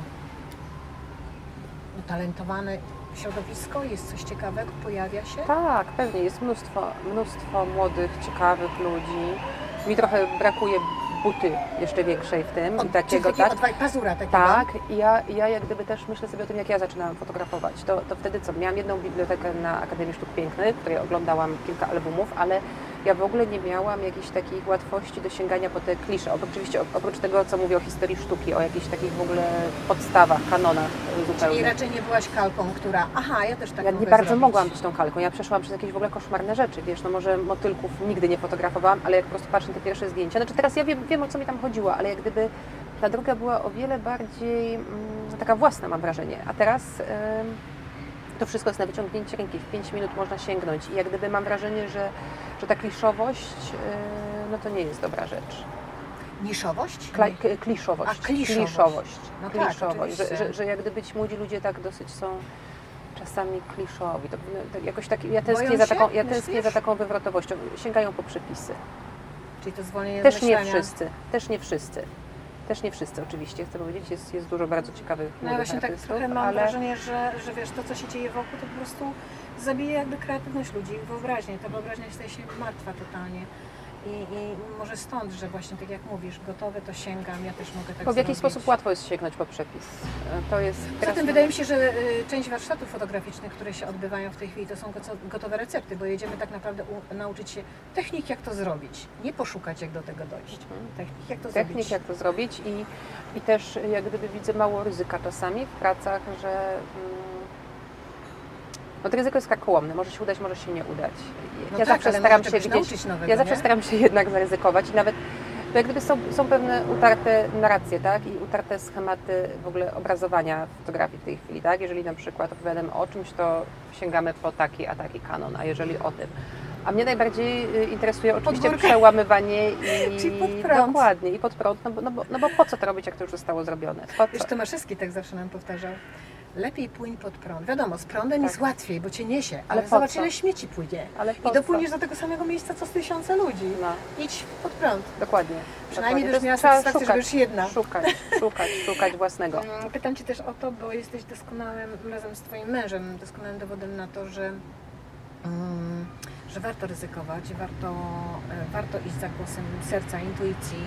utalentowane środowisko? Jest coś ciekawego? Pojawia się? Tak, pewnie. Jest mnóstwo, mnóstwo młodych, ciekawych ludzi. Mi trochę brakuje buty jeszcze większej w tym i Od- takiego, czyli tak? Od pazura takiego? Tak, i ja, i ja jak gdyby też myślę sobie o tym, jak ja zaczynałam fotografować. To, to wtedy co? Miałam jedną bibliotekę na Akademii Sztuk Pięknych, w której oglądałam kilka albumów, ale ja w ogóle nie miałam jakiejś takiej łatwości do sięgania po te klisze. Oczywiście oprócz tego, co mówię o historii sztuki, o jakichś takich w ogóle podstawach, kanonach e, Czyli zupełnie. raczej nie byłaś kalką, która... Aha, ja też tak Ja nie bardzo zrobić. mogłam być tą kalką. Ja przeszłam przez jakieś w ogóle koszmarne rzeczy, wiesz, no może motylków nigdy nie fotografowałam, ale jak po prostu patrzę na te pierwsze zdjęcia, znaczy teraz ja wiem, wiem o co mi tam chodziło, ale jak gdyby ta druga była o wiele bardziej mm, taka własna mam wrażenie, a teraz to wszystko jest na wyciągnięcie ręki, w 5 minut można sięgnąć i jak gdyby mam wrażenie, że, że ta kliszowość, yy, no to nie jest dobra rzecz. Niszowość? Kla, kliszowość. A, kliszowość. Kliszowość. No tak, kliszowość. że, oczywiście. że, że jak gdyby ci młodzi ludzie tak dosyć są czasami kliszowi. To, no, tak jakoś tak, ja tęsknię, Boją za się? taką, ja tęsknię Myślisz? za taką wywrotowością. Sięgają po przepisy. Czyli to zwolnienie Też z nie myślenia. wszyscy. Też nie wszyscy. Też nie wszyscy oczywiście, chcę powiedzieć, jest, jest dużo bardzo ciekawych No ja właśnie tak trochę mam ale wrażenie, że, że wiesz, to co się dzieje wokół, to po prostu zabija jakby kreatywność ludzi, wyobraźnię. Ta wyobraźnia staje się martwa totalnie. I, I może stąd, że właśnie tak jak mówisz, gotowe to sięgam, ja też mogę tak bo w jakiś sposób łatwo jest sięgnąć po przepis. To jest Poza tym wydaje mi się, że y, część warsztatów fotograficznych, które się odbywają w tej chwili, to są gotowe recepty, bo jedziemy tak naprawdę nauczyć się technik, jak to zrobić. Nie poszukać, jak do tego dojść. Technik, jak to technik, zrobić. jak to zrobić i, i też jak gdyby widzę mało ryzyka czasami w pracach, że, mm, No to ryzyko jest karkołomne, może się udać, może się nie udać. No ja tak, zawsze staram się gdzieś, nowego, ja zawsze nie? staram się jednak zaryzykować i nawet to jak gdyby są, są pewne utarte narracje, tak? I utarte schematy w ogóle obrazowania fotografii w tej chwili, tak? Jeżeli na przykład opowiadamy o czymś, to sięgamy po taki, a taki kanon, a jeżeli o tym. A mnie najbardziej y, interesuje oczywiście przełamywanie i Czyli pod prąd. dokładnie i pod prąd, no bo, no, bo, no bo po co to robić, jak to już zostało zrobione? Po co? Tomaszewski tak zawsze nam powtarzał. Lepiej płyń pod prąd. Wiadomo, z prądem Tak. jest łatwiej, bo cię niesie, ale, Ale zobacz co? ile śmieci płynie. I dopłyniesz do tego samego miejsca, co z tysiące ludzi. No, Idź pod prąd. dokładnie. Przynajmniej dokładnie. będziesz miała satysfakcję, że szukać, będziesz jedna. Szukać, szukać, szukać własnego. Mm, Pytam Cię też o to, bo jesteś doskonałym, razem z Twoim mężem, doskonałym dowodem na to, że, mm, że warto ryzykować, warto, e, warto iść za głosem serca, intuicji,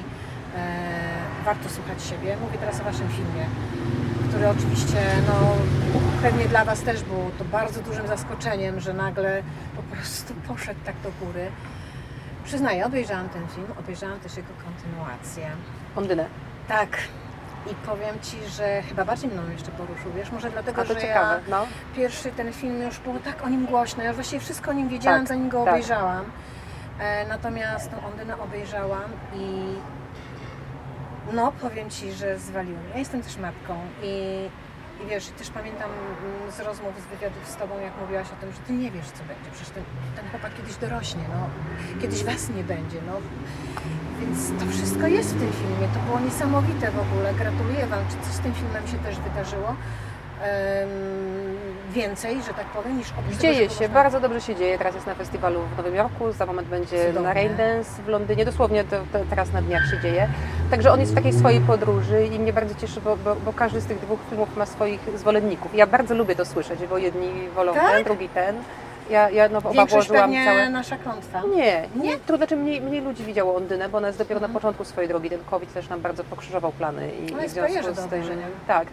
e, warto słuchać siebie. Mówię teraz o Waszym filmie, który oczywiście no, pewnie dla Was też był to bardzo dużym zaskoczeniem, że nagle po prostu poszedł tak do góry. Przyznaję, obejrzałam ten film, obejrzałam też jego kontynuację. Ondynę. Tak. I powiem Ci, że chyba bardziej mną jeszcze poruszył, wiesz, może dlatego, że ciekawe, ja no. pierwszy ten film już było tak o nim głośno, ja właściwie wszystko o nim wiedziałam, Tak, zanim go tak. obejrzałam. E, natomiast tą Ondynę obejrzałam i no powiem Ci, że zwaliło mnie. Ja jestem też matką i, i wiesz, też pamiętam mm, z rozmów, z wywiadów z Tobą, jak mówiłaś o tym, że Ty nie wiesz, co będzie. Przecież ten, ten chłopak kiedyś dorośnie, no. Kiedyś Was nie będzie, no. Więc to wszystko jest w tym filmie. To było niesamowite w ogóle. Gratuluję Wam. Czy coś z tym filmem się też wydarzyło? Em, więcej, że tak powiem, niż oprócz tego, Dzieje że się, można- bardzo dobrze się dzieje. Teraz jest na festiwalu w Nowym Jorku, za moment będzie Cudownie. na Raindance w Londynie, dosłownie to, to teraz na dniach się dzieje. Także on jest w takiej swojej podróży i mnie bardzo cieszy, bo, bo, bo każdy z tych dwóch filmów ma swoich zwolenników. Ja bardzo lubię to słyszeć, bo jedni wolą Tak? ten, drugi ten. Ja, ja no, oba Większość włożyłam pewnie całe... nasza klątwa. Nie, Nie? to znaczy mniej, mniej ludzi widziało Ondynę, bo ona jest dopiero Mhm. na początku swojej drogi. Ten COVID też nam bardzo pokrzyżował plany i, Ale i w związku z tym, tak.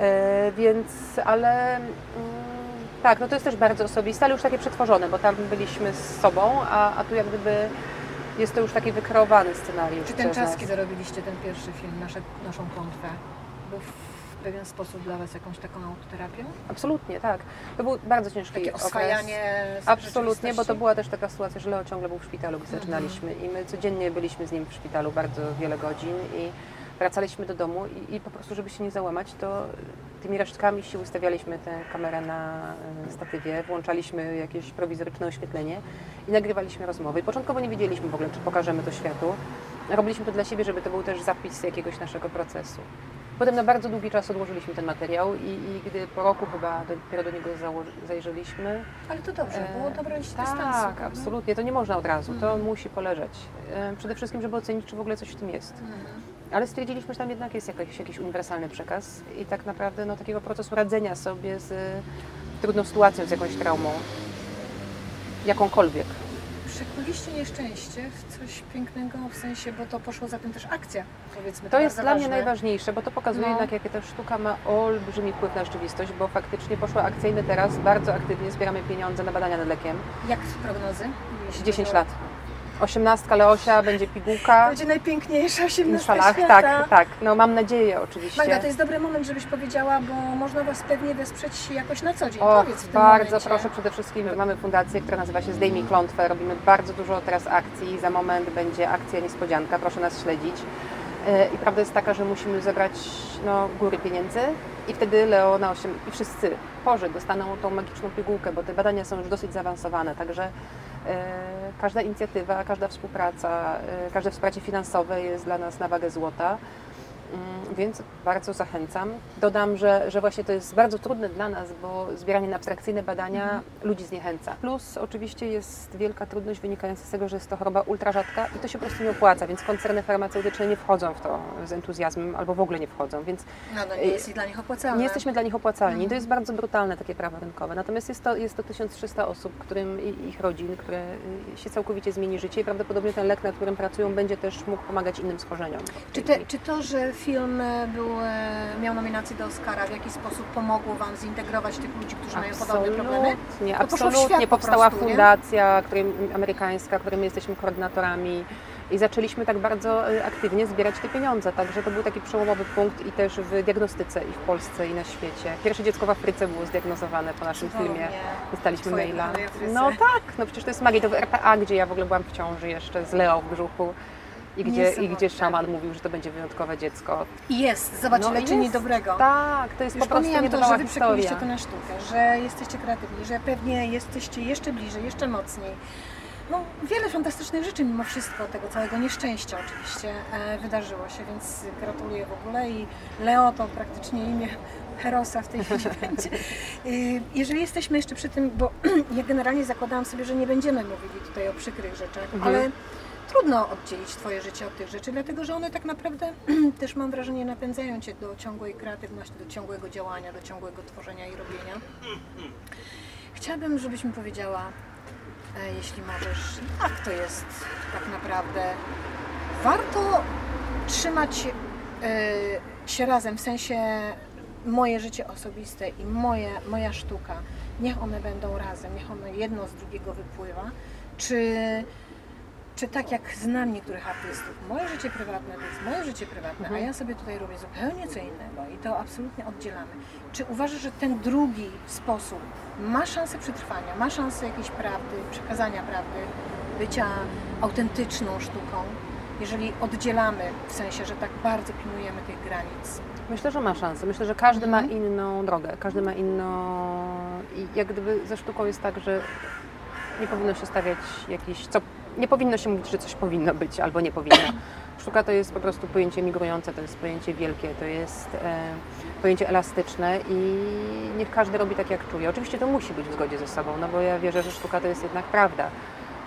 E, więc, ale mm, tak, no to jest też bardzo osobiste, ale już takie przetworzone, bo tam byliśmy z sobą, a, a tu jak gdyby jest to już taki wykreowany scenariusz. Czy ten czas, nas. kiedy robiliście ten pierwszy film, nasze, naszą klątwę, był pewien sposób dla Was jakąś taką autoterapią? Absolutnie, tak. To był bardzo ciężki Takie okres. oswajanie z Absolutnie, bo to była też taka sytuacja, że Leo ciągle był w szpitalu, gdy Mhm. zaczynaliśmy i my codziennie byliśmy z nim w szpitalu bardzo wiele godzin i wracaliśmy do domu i, i po prostu, żeby się nie załamać, to tymi resztkami sił ustawialiśmy tę kamerę na e, statywie, włączaliśmy jakieś prowizoryczne oświetlenie i nagrywaliśmy rozmowy. I początkowo nie wiedzieliśmy w ogóle, czy pokażemy to światu. Robiliśmy to dla siebie, żeby to był też zapis jakiegoś naszego procesu. Potem na bardzo długi czas odłożyliśmy ten materiał i, i gdy po roku chyba dopiero do niego zajrzeliśmy, Ale to dobrze, było E, dobro iść z tak, dystansu. prawda? absolutnie. To nie można od razu. To Mhm. musi poleżeć. E, Przede wszystkim, żeby ocenić, czy w ogóle coś w tym jest. Mhm. Ale stwierdziliśmy, że tam jednak jest jakiś, jakiś uniwersalny przekaz i tak naprawdę no, takiego procesu radzenia sobie z e, trudną sytuacją, z jakąś traumą. Jakąkolwiek. Przekłuliście nieszczęście w coś pięknego, w sensie, bo to poszło za tym też akcja, powiedzmy. To jest bardzo dla mnie ważne. najważniejsze, bo to pokazuje No. jednak, jakie ta sztuka ma olbrzymi wpływ na rzeczywistość, bo faktycznie poszła akcyjny teraz, bardzo aktywnie zbieramy pieniądze na badania nad lekiem. Jak prognozy? Jeśli 10 chodzi o- lat. Osiemnastka Leosia, będzie pigułka. Będzie najpiękniejsza osiemnastka Inszalach, świata. tak, tak. No mam nadzieję oczywiście. Magda, to jest dobry moment, żebyś powiedziała, bo można Was pewnie wesprzeć jakoś na co dzień. O, Powiedz w tym bardzo momencie. proszę przede wszystkim, mamy fundację, która nazywa się Zdejmij Klątwę. Robimy bardzo dużo teraz akcji. Za moment będzie akcja niespodzianka, proszę nas śledzić. E, I prawda jest taka, że musimy zebrać no, góry pieniędzy i wtedy Leo na 8 i wszyscy chorzy dostaną tą magiczną pigułkę, bo te badania są już dosyć zaawansowane, także każda inicjatywa, każda współpraca, e, każde wsparcie finansowe jest dla nas na wagę złota. Mm, Więc bardzo zachęcam. Dodam, że, że właśnie to jest bardzo trudne dla nas, bo zbieranie na abstrakcyjne badania Mhm. ludzi zniechęca. Plus oczywiście jest wielka trudność wynikająca z tego, że jest to choroba ultrarzadka i to się po prostu nie opłaca, więc koncerny farmaceutyczne nie wchodzą w to z entuzjazmem albo w ogóle nie wchodzą, więc No, no nie jest i dla nich opłacalne. nie jesteśmy dla nich opłacalni. Mhm. To jest bardzo brutalne takie prawo rynkowe. Natomiast jest to, jest to 1300 osób, którym ich rodzin, które y, się całkowicie zmieni życie i prawdopodobnie ten lek, nad którym pracują, będzie też mógł pomagać innym schorzeniom. Czy, te, czy to, że film e, był, e, miał nominację do Oscara, w jakiś sposób pomogło Wam zintegrować tych ludzi, którzy mają podobne problemy? Absolutnie, w absolutnie. po Powstała prostu, nie? fundacja której, amerykańska, której my jesteśmy koordynatorami I zaczęliśmy tak bardzo y, aktywnie zbierać te pieniądze, także to był taki przełomowy punkt i też w diagnostyce i w Polsce i na świecie. Pierwsze dziecko w Afryce było zdiagnozowane po naszym Cudownie. filmie. Dostaliśmy Twoje maila. No tak, no przecież to jest magia. To w RPA, gdzie ja w ogóle byłam w ciąży jeszcze z Leo w brzuchu i gdzie, i gdzie szaman mówił, że to będzie wyjątkowe dziecko. I jest, zobacz No ile czyni dobrego. Tak, to jest Już po prostu to, że wy przekuliście to na sztukę, że jesteście kreatywni, że pewnie jesteście jeszcze bliżej, jeszcze mocniej. No, wiele fantastycznych rzeczy mimo wszystko, tego całego nieszczęścia oczywiście e, wydarzyło się, więc gratuluję w ogóle i Leo to praktycznie imię Herosa w tej chwili będzie. Y, Jeżeli jesteśmy jeszcze przy tym, bo ja generalnie zakładałam sobie, że nie będziemy mówili tutaj o przykrych rzeczach, Mhm. ale trudno oddzielić Twoje życie od tych rzeczy, dlatego że one tak naprawdę też mam wrażenie napędzają Cię do ciągłej kreatywności, do ciągłego działania, do ciągłego tworzenia i robienia. Chciałabym, żebyś mi powiedziała, e, jeśli możesz, jak to jest tak naprawdę. Warto trzymać e, się razem, w sensie moje życie osobiste i moje, moja sztuka. Niech one będą razem, niech one jedno z drugiego wypływa. Czy, czy tak jak znam niektórych artystów, moje życie prywatne to jest moje życie prywatne, a ja sobie tutaj robię zupełnie co innego i to absolutnie oddzielamy. Czy uważasz, że ten drugi sposób ma szansę przetrwania, ma szansę jakiejś prawdy, przekazania prawdy, bycia autentyczną sztuką, jeżeli oddzielamy, w sensie, że tak bardzo pilnujemy tych granic? Myślę, że ma szansę. Myślę, że każdy ma Mhm. inną drogę, każdy ma inną. I jak gdyby ze sztuką jest tak, że nie powinno się stawiać jakiś. Co... Nie powinno się mówić, że coś powinno być albo nie powinno. Sztuka to jest po prostu pojęcie migrujące, to jest pojęcie wielkie, to jest e, pojęcie elastyczne i niech każdy robi tak, jak czuje. Oczywiście to musi być w zgodzie ze sobą, no bo ja wierzę, że sztuka to jest jednak prawda.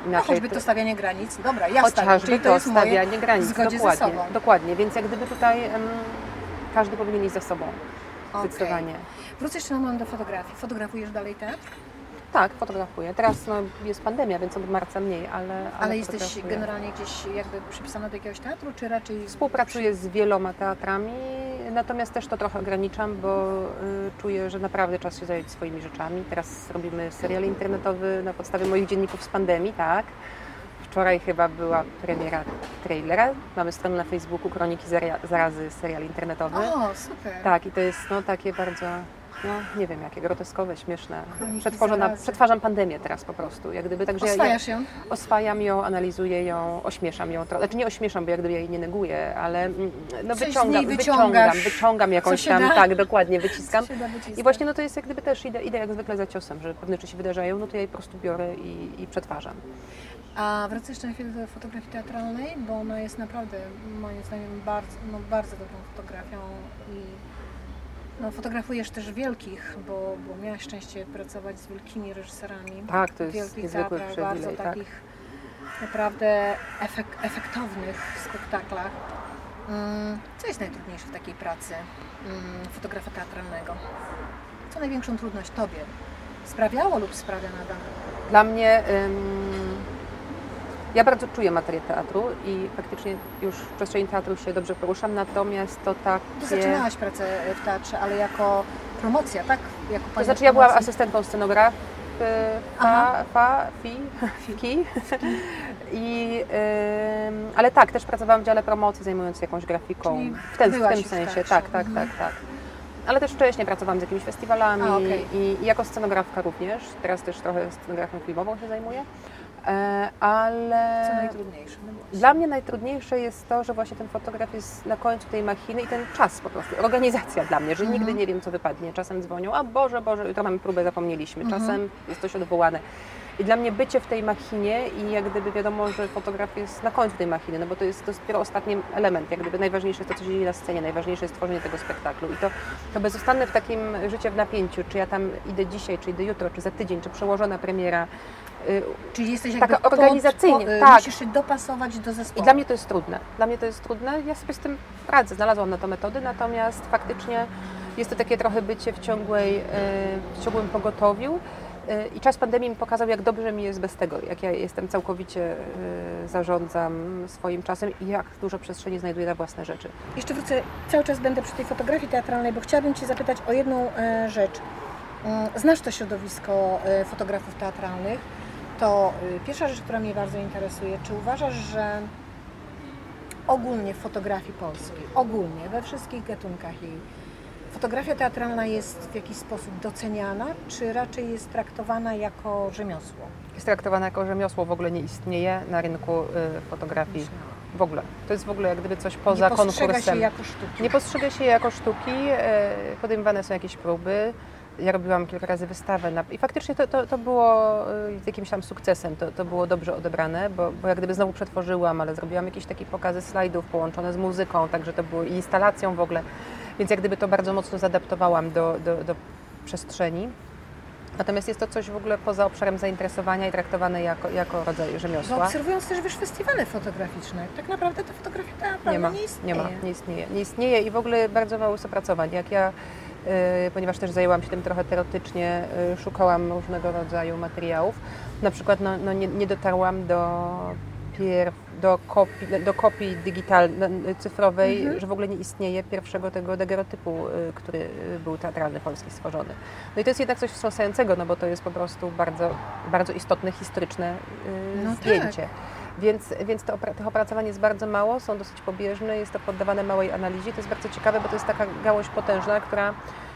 No choćby to stawianie granic, dobra, ja stawiam, Chociażby czyli to, to stawianie granic. dokładnie, sobą. dokładnie. Więc jak gdyby tutaj em, każdy powinien iść ze sobą. Okej. Zdecydowanie. Wrócę jeszcze na moment do fotografii. Fotografujesz dalej teatr? Tak, fotografuję. Teraz no, jest pandemia, więc od marca mniej, ale. Ale, Ale, jesteś generalnie gdzieś jakby przypisana do jakiegoś teatru, czy raczej... Współpracuję z wieloma teatrami, natomiast też to trochę ograniczam, bo y, czuję, że naprawdę czas się zająć swoimi rzeczami. Teraz robimy serial internetowy na podstawie moich dzienników z pandemii, tak. Wczoraj chyba była premiera trailera. Mamy stronę na Facebooku Kroniki Zarazy, serial internetowy. O, super. Tak, i to jest no, takie bardzo, no nie wiem jakie, groteskowe, śmieszne. Przetwarzam pandemię teraz po prostu. Jak gdyby, także ja, ja Oswajasz ją? oswajam ją, analizuję ją, ośmieszam ją. trochę. Znaczy nie ośmieszam, bo jak gdyby ja jej nie neguję, ale mm, no, Coś wyciągam, wyciągam, wyciągam jakąś tam, da. tak, dokładnie, wyciskam. I właśnie no to jest jak gdyby też idę, idę jak zwykle za ciosem, że pewne rzeczy się wydarzają, no to ja je po prostu biorę i, i przetwarzam. A wracam jeszcze na chwilę do fotografii teatralnej, bo ona jest naprawdę moim zdaniem bardzo, no, bardzo dobrą fotografią i no, fotografujesz też wielkich, bo, bo miałaś szczęście pracować z wielkimi reżyserami. Tak, to jest niezwykły bardzo tak. takich naprawdę efek, efektownych spektaklach. Mm, Co jest najtrudniejsze w takiej pracy mm, fotografa teatralnego? Co największą trudność Tobie sprawiało lub sprawia nadal? Dla mnie ym, ja bardzo czuję materię teatru i faktycznie już w przestrzeni teatru się dobrze poruszam, natomiast to takie... Ty zaczynałaś pracę w teatrze, ale jako promocja, tak? Jako To znaczy ja byłam asystentką scenograf Aha. fa, fa, fi, ki. I, ale tak, też pracowałam w dziale promocji, zajmując się jakąś grafiką. Czyli w ten, w tym w sensie, teatrze. tak, tak, Mhm. tak, tak. Ale też wcześniej pracowałam z jakimiś festiwalami A, okej. i, i jako scenografka również. Teraz też trochę scenografią filmową się zajmuję. E, ale Co najtrudniejsze? No dla mnie najtrudniejsze jest to, że właśnie ten fotograf jest na końcu tej machiny i ten czas po prostu, organizacja dla mnie, że Mhm. nigdy nie wiem, co wypadnie. Czasem dzwonią, a Boże, Boże, jutro mamy próbę, zapomnieliśmy. Mhm. Czasem jest coś odwołane. I dla mnie bycie w tej machinie i jak gdyby wiadomo, że fotograf jest na końcu tej machiny, no bo to jest, to jest dopiero ostatni element, jak gdyby najważniejsze jest to, co się dzieje na scenie, najważniejsze jest tworzenie tego spektaklu i to, to bezustanne w takim życie w napięciu, czy ja tam idę dzisiaj, czy idę jutro, czy za tydzień, czy przełożona premiera, Czyli jesteś taka jakby organizacyjnie, pod, po, tak. Musisz się dopasować do I zespołu. dla mnie to jest trudne. Dla mnie to jest trudne. Ja sobie z tym radzę, znalazłam na to metody, natomiast faktycznie jest to takie trochę bycie w, ciągłej, e, w ciągłym pogotowiu. I czas pandemii mi pokazał, jak dobrze mi jest bez tego, jak ja jestem całkowicie, zarządzam swoim czasem i jak dużo przestrzeni znajduję na własne rzeczy. Jeszcze wrócę, cały czas będę przy tej fotografii teatralnej, bo chciałabym Cię zapytać o jedną e, rzecz. Mm, Znasz to środowisko e, fotografów teatralnych. To e, pierwsza rzecz, która mnie bardzo interesuje. Czy uważasz, że ogólnie w fotografii polskiej, ogólnie, we wszystkich gatunkach jej, fotografia teatralna jest w jakiś sposób doceniana, czy raczej jest traktowana jako rzemiosło? Jest traktowane jako rzemiosło, w ogóle nie istnieje na rynku y, fotografii. W ogóle. To jest w ogóle jak gdyby coś poza Nie postrzega konkursem. się jako sztuki. Nie postrzega się jako sztuki, e, podejmowane są jakieś próby. Ja robiłam kilka razy wystawę na, i faktycznie to, to, to było e, jakimś tam sukcesem, to, to było dobrze odebrane, bo, bo jak gdyby znowu przetworzyłam, ale zrobiłam jakieś takie pokazy slajdów połączone z muzyką, także to było i instalacją w ogóle, więc jak gdyby to bardzo mocno zadaptowałam do, do, do przestrzeni. Natomiast jest to coś w ogóle poza obszarem zainteresowania i traktowane jako, jako rodzaj rzemiosła. obserwując też wiesz, festiwale fotograficzne, tak naprawdę to fotografia teatralna Nie ma, nie nie istnieje. ma, nie istnieje. Nie istnieje i w ogóle bardzo mało jest opracowań. Jak ja, y, ponieważ też zajęłam się tym trochę teoretycznie, y, szukałam różnego rodzaju materiałów, na przykład no, no nie, nie dotarłam do pierw, do kopii, do kopii digitalnej, cyfrowej, Mhm. że w ogóle nie istnieje pierwszego tego dagerotypu, y, który y, był teatralny polski stworzony. No i to jest jednak coś wstrząsającego, no bo to jest po prostu bardzo, bardzo istotne, historyczne y, No zdjęcie. Więc, więc to, tych opracowań jest bardzo mało, są dosyć pobieżne, jest to poddawane małej analizie. To jest bardzo ciekawe, bo to jest taka gałąź potężna, która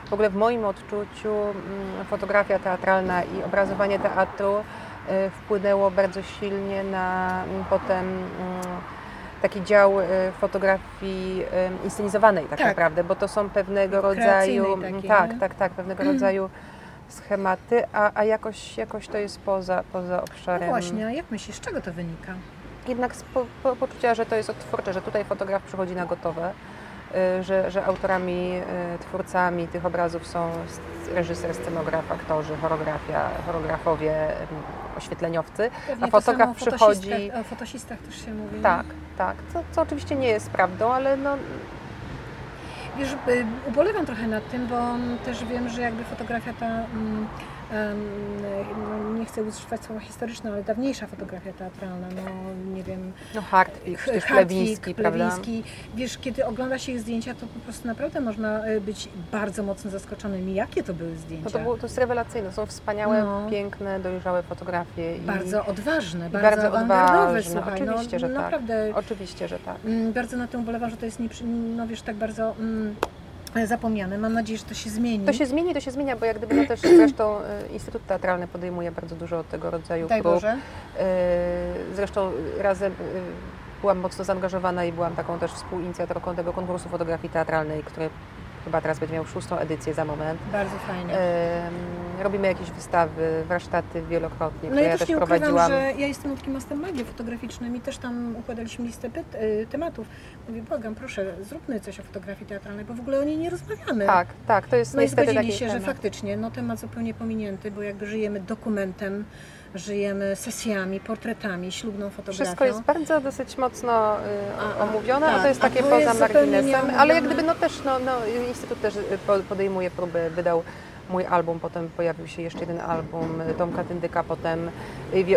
w ogóle w moim odczuciu mm, fotografia teatralna i obrazowanie teatru y, wpłynęło bardzo silnie na mm, potem mm, taki dział y, fotografii y, inscenizowanej tak, Tak. naprawdę, bo to są pewnego rodzaju, tak, tak, tak, pewnego Mm. rodzaju schematy, a, a jakoś, jakoś to jest poza, poza No obszarem właśnie, a jak myślisz, z czego to wynika? jednak z po, po, poczucia, że to jest odtwórcze, że tutaj fotograf przychodzi na gotowe, y, że, że autorami, y, twórcami tych obrazów są reżyser, scenograf, aktorzy, choreografia, choreografowie, ym, oświetleniowcy. Pewnie A to fotograf przychodzi- O fotosistach też się mówi. Tak, tak, co, co oczywiście nie jest prawdą, ale no, Wiesz, y, ubolewam trochę nad tym, bo też wiem, że jakby fotografia ta, nie chcę używać słowa historyczna, ale dawniejsza fotografia teatralna, no nie wiem, no Hartwig, przecież Hartwig, Plewiński? Plewiński. Wiesz, kiedy ogląda się ich zdjęcia, to po prostu naprawdę można y, być bardzo mocno zaskoczonym. Jakie to były zdjęcia? No to, było, to jest rewelacyjne, są wspaniałe, No. piękne, dojrzałe fotografie. i- Bardzo odważne, i bardzo, bardzo odważne. słuchaj. Oczywiście, no, że tak. naprawdę Oczywiście, że tak. Mm, Bardzo na tym ubolewam, że to jest nieprzy... no wiesz, tak bardzo mm, zapomniane. Mam nadzieję, że to się zmieni. To się zmieni, to się zmienia, bo jak gdyby no też zresztą y, Instytut Teatralny podejmuje bardzo dużo tego rodzaju Daj prób. Boże. Y, Zresztą razem byłam mocno zaangażowana i byłam taką też współinicjatorką tego konkursu fotografii teatralnej, który chyba teraz będzie miał szóstą edycję za moment. Bardzo fajnie. Ym, Robimy jakieś wystawy, warsztaty wielokrotnie, No które ja też nie ukrywam, prowadziłam. że ja jestem od Master Magii fotograficznym i też tam układaliśmy listę pyt, y, tematów. Mówię, błagam, proszę, zróbmy coś o fotografii teatralnej, bo w ogóle o niej nie rozmawiamy. Tak, tak, to jest No i niestety zgodzili taki się, że temat. faktycznie no, temat zupełnie pominięty, bo jakby żyjemy dokumentem, żyjemy sesjami, portretami, ślubną fotografią. Wszystko jest bardzo dosyć mocno y, A, a, omówione, a tak, to jest a takie to poza jest marginesem, ale jak gdyby no też, no, no, Instytut też y, po- podejmuje próby, wydał mój album, potem pojawił się jeszcze jeden album y, Tomka Tyndyka, potem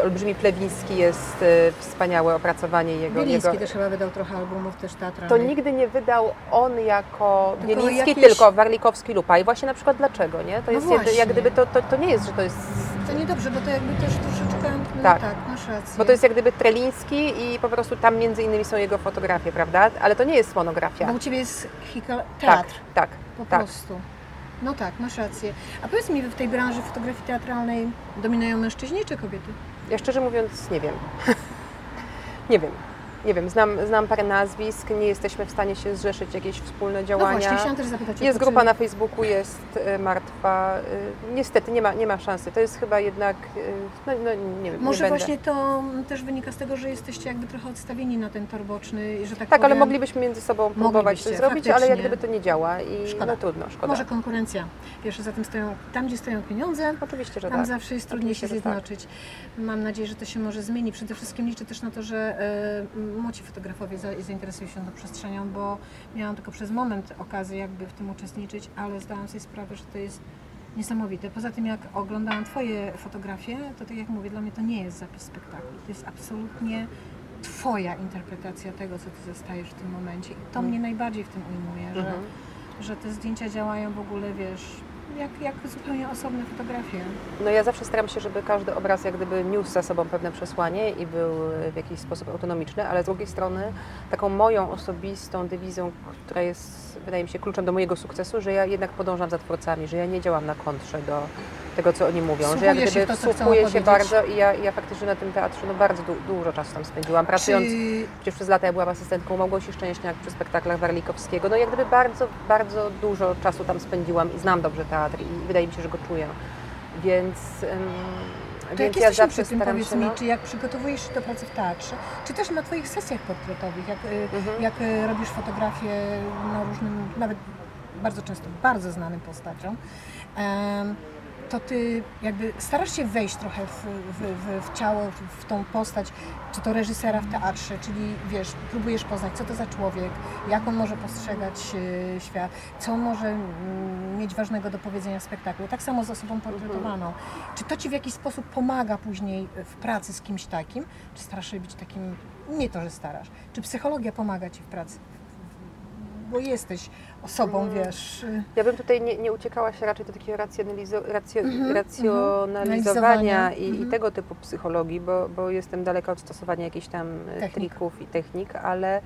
Olbrzymi Plewiński jest y, wspaniałe opracowanie jego. Bieliński jego też chyba wydał trochę albumów też teatralnych. to nigdy nie wydał on jako Tylko Bieliński, jakieś- tylko Warlikowski Lupa. I właśnie na przykład dlaczego, nie? To No jest jedy, jak gdyby to, to, to nie jest, że to jest To niedobrze, bo to jakby też troszeczkę... No Tak. tak. masz rację. Bo to jest jak gdyby Treliński i po prostu tam między innymi są jego fotografie, prawda? Ale to nie jest monografia. Bo u Ciebie jest tak, teatr, tak, po tak. prostu. No tak, masz rację. A powiedz mi, w tej branży fotografii teatralnej dominują mężczyźni czy kobiety? Ja szczerze mówiąc nie wiem. nie wiem. Nie wiem, znam, znam parę nazwisk, nie jesteśmy w stanie się zrzeszyć jakieś wspólne No działania. właśnie, chciałam też zapytać jest to, grupa czy... na Facebooku, jest y, martwa. Y, Niestety nie ma, nie ma szansy. To jest chyba jednak, y, no, no nie wiem, Może nie właśnie to też wynika z tego, że jesteście jakby trochę odstawieni na ten tor boczny, i że tak Tak, ale powiem, moglibyśmy między sobą próbować coś zrobić, ale jak gdyby to nie działa i Szkoda. no trudno, szkoda. Może konkurencja. Wiesz, za tym stoją, tam gdzie stoją pieniądze, Oczywiście, że tam tak. zawsze jest trudniej się Oczywiście, tak. zjednoczyć. Mam nadzieję, że to się może zmieni. Przede wszystkim liczę też na to, że e, młodzi fotografowie za, zainteresują się tą przestrzenią, bo miałam tylko przez moment okazję jakby w tym uczestniczyć, ale zdałam sobie sprawę, że to jest niesamowite. Poza tym jak oglądałam Twoje fotografie, to tak jak mówię, dla mnie to nie jest zapis spektaklu. To jest absolutnie Twoja interpretacja tego, co Ty zostajesz w tym momencie. I to Mhm. mnie najbardziej w tym ujmuje, że, Mhm. że te zdjęcia działają w ogóle, wiesz, jak, jak zupełnie osobne fotografie. No ja zawsze staram się, żeby każdy obraz jak gdyby niósł za sobą pewne przesłanie i był w jakiś sposób autonomiczny, ale z drugiej strony taką moją osobistą dewizją, która jest, wydaje mi się, kluczem do mojego sukcesu, że ja jednak podążam za twórcami, że ja nie działam na kontrze do tego, co oni mówią, że jak się gdyby się opowiedzieć. bardzo i ja, ja faktycznie na tym teatrze no bardzo du- dużo czasu tam spędziłam, pracując Czy, Przecież przez lata ja byłam asystentką Małgosi Szczęśniak przy spektaklach Warlikowskiego. No jak gdyby bardzo, bardzo dużo czasu tam spędziłam i znam dobrze teatr i wydaje mi się, że go czuję. Więc, ym, to jak więc ja jesteśmy zawsze przy tym, staram powiedz się... mi, No, czy jak przygotowujesz się do pracy w teatrze, czy też na Twoich sesjach portretowych, jak, y, Mhm. jak y, robisz fotografie na różnym, nawet bardzo często bardzo znanym postaciom, to Ty jakby starasz się wejść trochę w, w, w, ciało, w, tą postać, czy to reżysera w teatrze, czyli wiesz, próbujesz poznać, co to za człowiek, jak on może postrzegać y, świat, co on może mm, mieć ważnego do powiedzenia w spektaklu. Tak samo z osobą portretowaną. Czy to Ci w jakiś sposób pomaga później w pracy z kimś takim? Czy starasz się być takim, nie to, że starasz, czy psychologia pomaga Ci w pracy? Bo jesteś osobą, Mm. wiesz, y, Ja bym tutaj nie, nie uciekała się raczej do takiego racjonalizo- racjo- Mhm, racjonalizowania Analizowania, i, i mhm. tego typu psychologii, bo, bo jestem daleka od stosowania jakichś tam e, Technik. trików i technik, ale,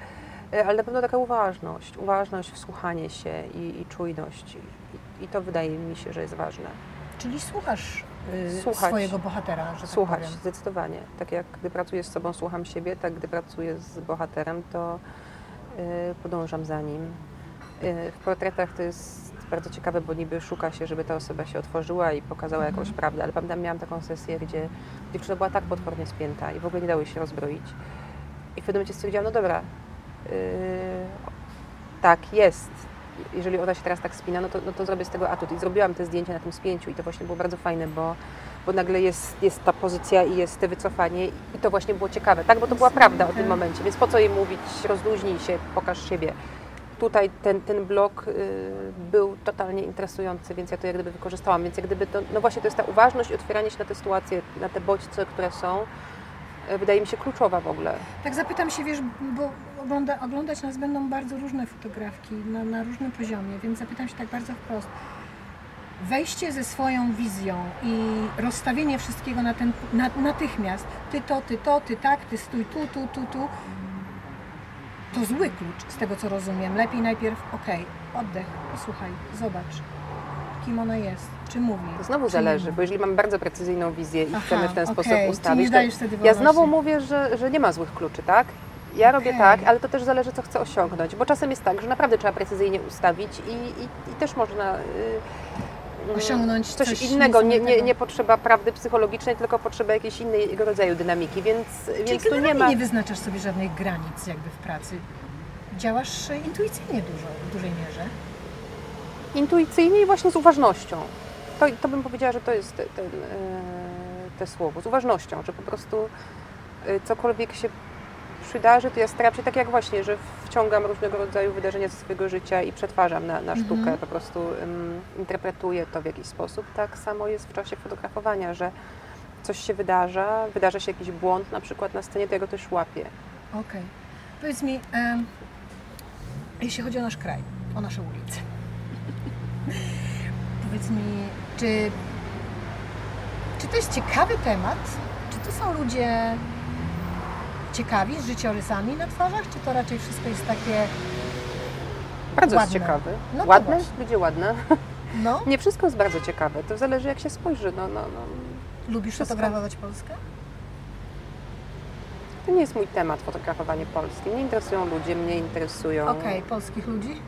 e, ale na pewno taka uważność, uważność, wsłuchanie się i, i czujność. I, I to wydaje mi się, że jest ważne. czyli słuchasz y, Słuchać. swojego bohatera, że Słuchać, tak powiem. zdecydowanie. Tak jak gdy pracuję z sobą, słucham siebie, tak gdy pracuję z bohaterem, to podążam za nim. Y, w portretach to jest bardzo ciekawe, bo niby szuka się, żeby ta osoba się otworzyła i pokazała Mhm. jakąś prawdę, ale pamiętam, miałam taką sesję, gdzie dziewczyna była tak potwornie spięta i w ogóle nie dało jej się rozbroić. I w pewnym momencie stwierdziłam, no dobra, y, tak, jest. Jeżeli ona się teraz tak spina, no to, no to zrobię z tego atut. I zrobiłam te zdjęcia na tym spięciu i to właśnie było bardzo fajne, bo, bo nagle jest, jest ta pozycja i jest te wycofanie i to właśnie było ciekawe, tak? Bo to była prawda o tym Okej. momencie, więc po co jej mówić, rozluźnij się, pokaż siebie. Tutaj ten, ten blok y, był totalnie interesujący, więc ja to jak gdyby wykorzystałam. Więc jak gdyby to, no właśnie to jest ta uważność i otwieranie się na te sytuacje, na te bodźce, które są, y, wydaje mi się kluczowa w ogóle. Tak zapytam się, wiesz, bo ogląda, oglądać nas będą bardzo różne fotografki na, na różnym poziomie, więc zapytam się tak bardzo wprost. Wejście ze swoją wizją i rozstawienie wszystkiego na ten, na, natychmiast, ty to, ty to, ty tak, ty stój tu, tu, tu, tu, to zły klucz z tego co rozumiem. Lepiej najpierw, okej, oddech, posłuchaj, zobacz, kim ona jest, czy mówi. To znowu zależy, bo jeżeli mamy bardzo precyzyjną wizję i Aha, chcemy w ten okej, sposób ustawić, ja znowu mówię, że, że nie ma złych kluczy, tak? Ja robię tak, ale to też zależy, co chcę osiągnąć, bo czasem jest tak, że naprawdę trzeba precyzyjnie ustawić i, i, i też można y, mm, Osiągnąć coś, coś innego. Nie, nie, nie potrzeba prawdy psychologicznej, tylko potrzeba jakiejś innego rodzaju dynamiki, więc, Czyli więc tu nie ma... nie wyznaczasz sobie żadnych granic jakby w pracy. Działasz e, intuicyjnie dużo, w dużej mierze. intuicyjnie i właśnie z uważnością. To, to bym powiedziała, że to jest te, ten, e, te słowo, z uważnością, że po prostu e, cokolwiek się przydarzy, to ja staram się tak jak właśnie, że wciągam różnego rodzaju wydarzenia ze swojego życia i przetwarzam na, na Mhm. sztukę, po prostu em, interpretuję to w jakiś sposób. Tak samo jest w czasie fotografowania, że coś się wydarza, wydarza się jakiś błąd na przykład na scenie, to ja go też łapię. Okej. Powiedz mi, em, jeśli chodzi o nasz kraj, o nasze ulice. Powiedz mi, czy, czy to jest ciekawy temat? Czy to są ludzie ciekawi z życiorysami na twarzach, czy to raczej wszystko jest takie, Bardzo jest Ładne. ciekawy. No to ładne? właśnie. Ludzie ładne. no, Nie wszystko jest bardzo ciekawe, to zależy jak się spojrzy. No, no, no. lubisz Wszystko. fotografować Polskę? To nie jest mój temat fotografowanie Polski. Mnie interesują ludzie, mnie interesują. Okej, polskich ludzi?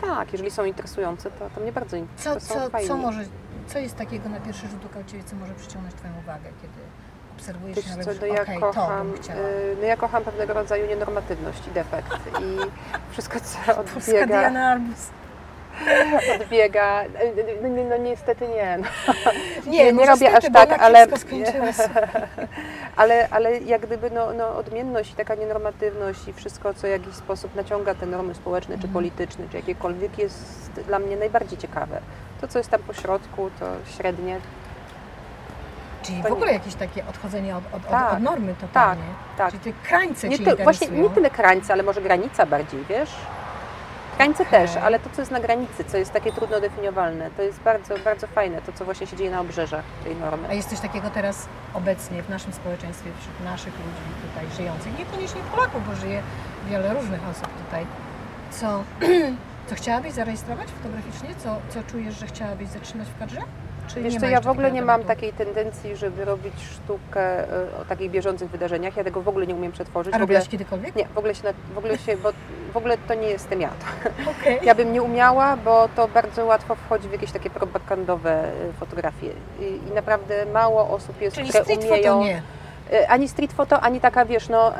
Tak, jeżeli są interesujące, to, to mnie bardzo Co, interesują. co, fajni. co może, co jest takiego na pierwszy rzut oka u Ciebie, co może przyciągnąć Twoją uwagę, kiedy obserwujesz Wiesz co, no ja kocham, y, no ja kocham pewnego rodzaju nienormatywność i defekt i wszystko co odbiega, Diana Arbus. odbiega no, no, no niestety nie, no. Nie, nie może robię aż tak, ale, ale, ale jak gdyby no, no, odmienność i taka nienormatywność i wszystko, co w jakiś sposób naciąga te normy społeczne, czy Mhm. polityczne, czy jakiekolwiek jest dla mnie najbardziej ciekawe. To, co jest tam po środku, to średnie, Czyli To w nie- ogóle jakieś takie odchodzenie od, od, Tak, od, normy totalnie. tak. Czyli te krańce Nie ty, właśnie nie tyle krańce, ale może granica bardziej, wiesz? Granice Okej. też, ale to, co jest na granicy, co jest takie trudno definiowalne, to jest bardzo, bardzo fajne, to, co właśnie się dzieje na obrzeżach tej normy. A jest coś takiego teraz obecnie w naszym społeczeństwie, wśród naszych ludzi tutaj żyjących, niekoniecznie Polaków, bo żyje wiele różnych osób tutaj, co, co chciałabyś zarejestrować fotograficznie? Co, co czujesz, że chciałabyś zatrzymać w kadrze? Czy ma ja jeszcze w ogóle nie mam takiej tendencji, żeby robić sztukę y, o takich bieżących wydarzeniach. Ja tego w ogóle nie umiem przetworzyć. A W ogóle, robiłaś kiedykolwiek? nie, w ogóle się, w ogóle się, bo w ogóle to nie jestem ja. Okej. Ja bym nie umiała, bo to bardzo łatwo wchodzi w jakieś takie propagandowe y, fotografie. I, i naprawdę mało osób jest, Czyli które umieją. nie. Y, Ani street photo, ani taka, wiesz, no,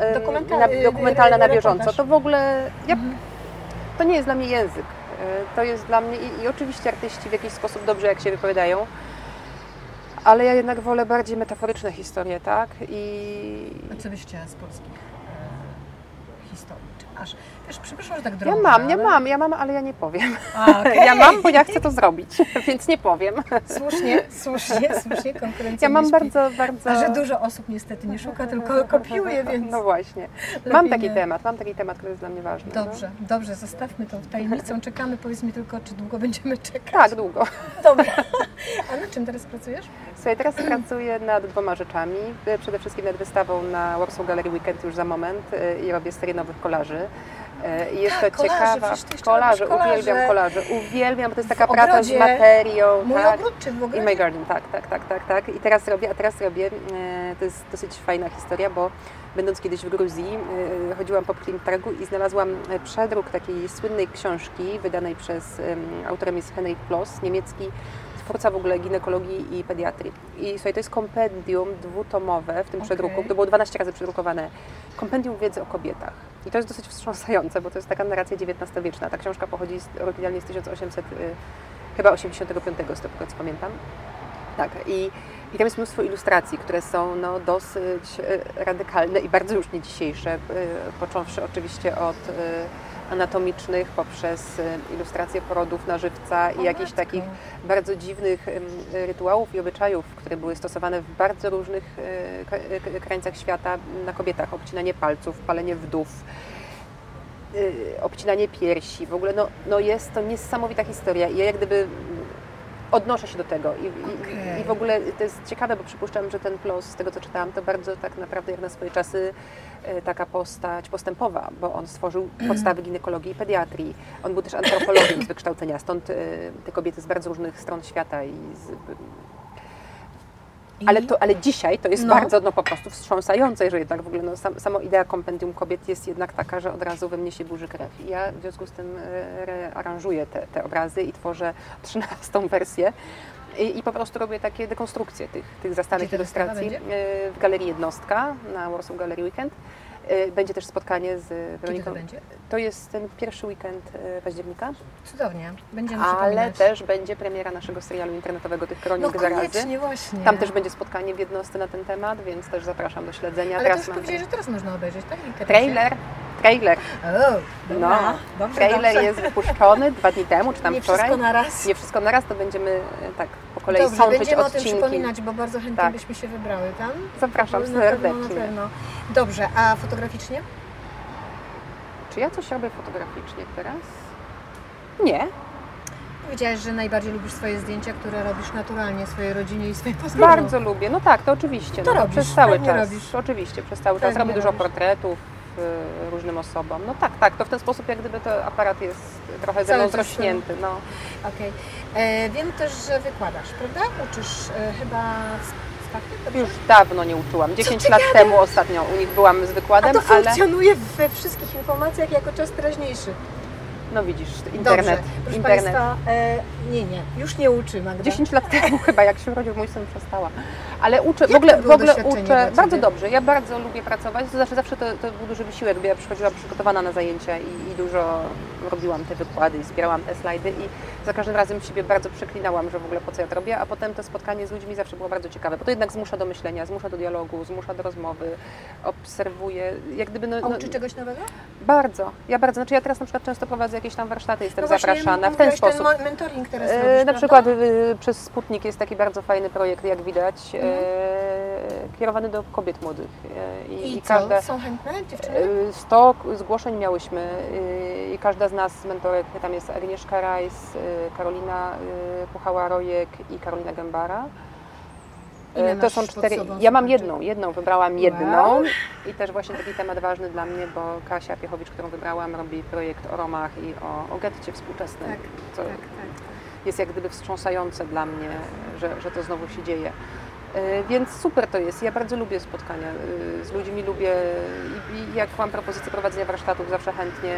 na, dokumentalna na bieżąco. To w ogóle, ja, Mhm. to nie jest dla mnie język. To jest dla mnie, i, i oczywiście artyści w jakiś sposób dobrze, jak się wypowiadają, ale ja jednak wolę bardziej metaforyczne historie, tak? I A co byś chciała z polskich historii? Czy aż, wiesz, przepraszam, że tak ja drążę, mam, ja ale- mam, ja mam, ale ja nie powiem. Okej. Ja mam, bo ja chcę to zrobić, więc nie powiem. Słusznie, słusznie, słusznie, konkurencja Ja mam bardzo, bardzo... A że dużo osób niestety nie szuka, tylko kopiuje, więc No właśnie. Mam taki nie. temat, mam taki temat, który jest dla mnie ważny. no. Dobrze, dobrze, zostawmy tą tajemnicą, czekamy, powiedz mi tylko, czy długo będziemy czekać. Tak, długo. Dobra. A nad czym teraz pracujesz? Słuchaj, teraz pracuję nad dwoma rzeczami. Przede wszystkim nad wystawą na Warsaw Gallery Weekend już za moment e, i robię serię nowych kolarzy. E, I jest Tak, to kolaże, ciekawa... robisz kolaże. uwielbiam kolaże. Uwielbiam, bo to jest taka praca z materią. Mój tak. ogród, czy w ogóle? my garden, tak, tak, tak, tak, tak. I teraz robię, a teraz robię, e, to jest dosyć fajna historia, bo będąc kiedyś w Gruzji, e, chodziłam po Plim Targu i znalazłam przedruk takiej słynnej książki wydanej przez, em, autorem jest Henrik Ploss, niemiecki twórca w ogóle ginekologii i pediatrii. I słuchaj, to jest kompendium dwutomowe w tym Okej. przedruku, to było 12 razy przedrukowane, kompendium wiedzy o kobietach. I to jest dosyć wstrząsające, bo to jest taka narracja XIX-wieczna. Ta książka pochodzi z, oryginalnie z 1800, y, chyba 85, z tego co pamiętam. Tak, i, i tam jest mnóstwo ilustracji, które są no, dosyć e, radykalne i bardzo już nie dzisiejsze, e, począwszy oczywiście od anatomicznych poprzez e, ilustracje porodów na żywca i jakichś takich bardzo dziwnych rytuałów i obyczajów, które były stosowane w bardzo różnych e, krańcach świata na kobietach. Obcinanie palców, palenie wdów, y, obcinanie piersi. W ogóle no, no jest to niesamowita historia i ja jak gdyby odnoszę się do tego I, i, Okej. i w ogóle to jest ciekawe, bo przypuszczam, że ten plus, z tego co czytałam, to bardzo tak naprawdę jak na swoje czasy e, taka postać postępowa, bo on stworzył podstawy ginekologii i pediatrii. On był też antropologiem z wykształcenia, stąd e, te kobiety z bardzo różnych stron świata i z, I- ale, to, ale dzisiaj to jest No. bardzo no, po prostu wstrząsające, że jednak w ogóle no, sam, sama idea kompendium kobiet jest jednak taka, że od razu we mnie się burzy krew. I ja w związku z tym e, rearanżuję te, te obrazy i tworzę trzynastą wersję. I, I po prostu robię takie dekonstrukcje tych, tych zastanych ilustracji e, w Galerii Jednostka na Warsaw Gallery Weekend. E, Będzie też spotkanie z Weroniką. to będzie? To jest ten pierwszy weekend e, października, Cudownie. Będziemy ale też będzie premiera naszego serialu internetowego tych kronik No zarazy. właśnie. Tam też będzie spotkanie w jednostce na ten temat, więc też zapraszam do śledzenia. Ale to teraz już powiedzieli, że teraz można obejrzeć, tak? Trailer, trailer, O, dobra. no, dobrze, trailer dobrze. jest wypuszczony dwa dni temu, czy tam Nie wczoraj. wszystko na raz. Nie wszystko naraz, to będziemy e, tak kolei Dobrze, sączyć będziemy o tym odcinki. przypominać, bo bardzo chętnie Tak. byśmy się wybrały tam. Zapraszam na pewno, na serdecznie. pewno. Dobrze, a fotograficznie? Czy ja coś robię fotograficznie teraz? Nie. Powiedziałaś, że najbardziej lubisz swoje zdjęcia, które robisz naturalnie swojej rodzinie i swojej poznanej. Bardzo lubię. No tak, to oczywiście. To no, robisz, przez cały czas. robisz. Oczywiście, przez cały czas. Robię dużo robisz. portretów y, różnym osobom. No tak, tak. To w ten sposób jak gdyby ten aparat jest trochę ze Cały mną czas zrośnięty. No. Okej. E, Wiem też, że wykładasz, prawda? Uczysz e, chyba dobrze? Już dawno nie uczyłam. 10 ty lat gadasz? temu ostatnio u nich byłam z A wykładem, to ale funkcjonuje we wszystkich informacjach jako czas teraźniejszy. no widzisz, internet. Dobrze. Proszę internet. Państwa, e, nie, nie, już nie uczy Magda. 10 lat temu chyba, jak się urodził mój syn, przestała. Ale uczę, w Jak ogóle, w ogóle doświadczenie dla uczę bardzo dobrze. Ja bardzo lubię pracować. To znaczy zawsze to, to był duży wysiłek, bo ja przychodziłam przygotowana na zajęcia i, i dużo robiłam te wykłady i zbierałam te slajdy i za każdym razem siebie bardzo przeklinałam, że w ogóle po co ja to robię, a potem to spotkanie z ludźmi zawsze było bardzo ciekawe, bo to jednak zmusza do myślenia, zmusza do dialogu, zmusza do rozmowy, obserwuję, jak gdyby no, no, uczy czegoś nowego? bardzo, ja bardzo, znaczy ja teraz na przykład często prowadzę jakieś tam warsztaty, jestem No właśnie, zapraszana w ten sposób. Ten mentoring teraz E, robisz, Na przykład y, przez Sputnik jest taki bardzo fajny projekt, jak widać. E, kierowany do kobiet młodych. e, I, i co? każda, Są chętne dziewczyny? e, 100 zgłoszeń miałyśmy e, i każda z nas z mentorek, tam jest Agnieszka Rajs, e, Karolina e, Puchała-Rojek i Karolina Gębara. Ile E, To są cztery. Ja mam jedną, jedną wybrałam jedną i też właśnie taki temat ważny dla mnie, bo Kasia Piechowicz, którą wybrałam, robi projekt o Romach i o, o getcie współczesnym, Tak, co tak, tak. tak. jest jak gdyby wstrząsające dla mnie, że, że to znowu się dzieje. E, Więc super to jest. Ja bardzo lubię spotkania e, z ludźmi, lubię i, jak mam propozycję prowadzenia warsztatów, zawsze chętnie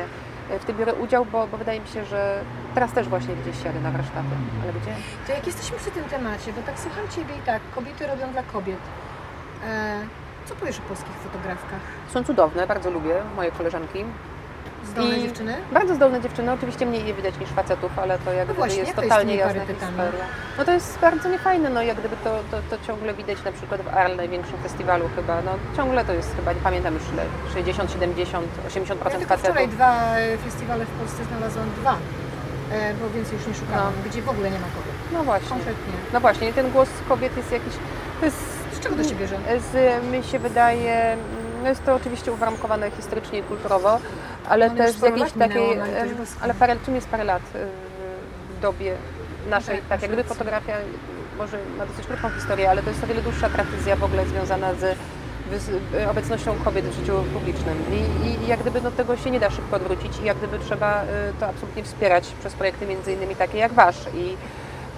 e, w tym biorę udział, bo, bo wydaje mi się, że teraz też właśnie gdzieś jadę na warsztaty. Ale gdzie? To jak jesteśmy przy tym temacie, bo tak słucham Ciebie i tak, kobiety robią dla kobiet. E, co powiesz o polskich fotografkach? Są cudowne, bardzo lubię moje koleżanki. Zdolne I- dziewczyny? Bardzo zdolne dziewczyny, oczywiście mniej je widać niż facetów, ale to jak No właśnie, jest jak to jest totalnie jasna parytetami? historia. No to jest bardzo niefajne, no jak gdyby to, to, to ciągle widać na przykład w Arles, największym festiwalu chyba, no ciągle to jest chyba, nie pamiętam już ile, 60, 70, 80% Ja facetów. wczoraj dwa e, festiwale w Polsce znalazłam, dwa, e, bo więcej już nie szukałam, gdzie w ogóle nie ma kobiet. No właśnie. Kompletnie. No właśnie, ten głos kobiet jest jakiś, to jest... Z czego to się bierze? Z, mi się wydaje, no jest to oczywiście uwarunkowane historycznie i kulturowo, ale No, też już z jakiejś takiej, no ale parę, czym jest parę lat y, w dobie naszej, Tak, tak, jak gdyby rację. fotografia może ma dosyć krótką historię, ale to jest o wiele dłuższa tradycja w ogóle związana z y, obecnością kobiet w życiu publicznym I, i jak gdyby no, tego się nie da szybko odwrócić i jak gdyby trzeba y, to absolutnie wspierać przez projekty między innymi takie jak Wasz i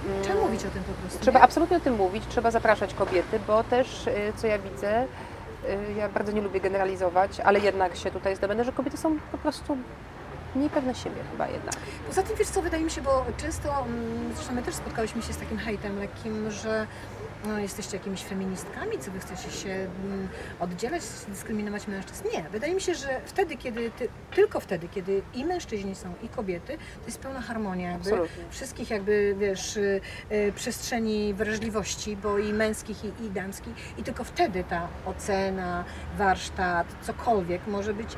mm, Trzeba mówić o tym po prostu. Trzeba nie? absolutnie o tym mówić, trzeba zapraszać kobiety, bo też, co ja widzę, ja bardzo nie lubię generalizować, ale jednak się tutaj zdobędę, że kobiety są po prostu mniej pewne siebie chyba jednak. Poza tym, wiesz co, wydaje mi się, bo często, mm, zresztą my też spotkałyśmy się z takim hejtem lekkim, że no, jesteście jakimiś feministkami, co wy chcecie się mm, oddzielać, dyskryminować mężczyzn. Nie, wydaje mi się, że wtedy, kiedy, ty, tylko wtedy, kiedy i mężczyźni są, i kobiety, to jest pełna harmonia jakby Absolutnie. wszystkich jakby, wiesz, y, y, przestrzeni wrażliwości, bo i męskich, i, i damskich i tylko wtedy ta ocena, warsztat, cokolwiek może być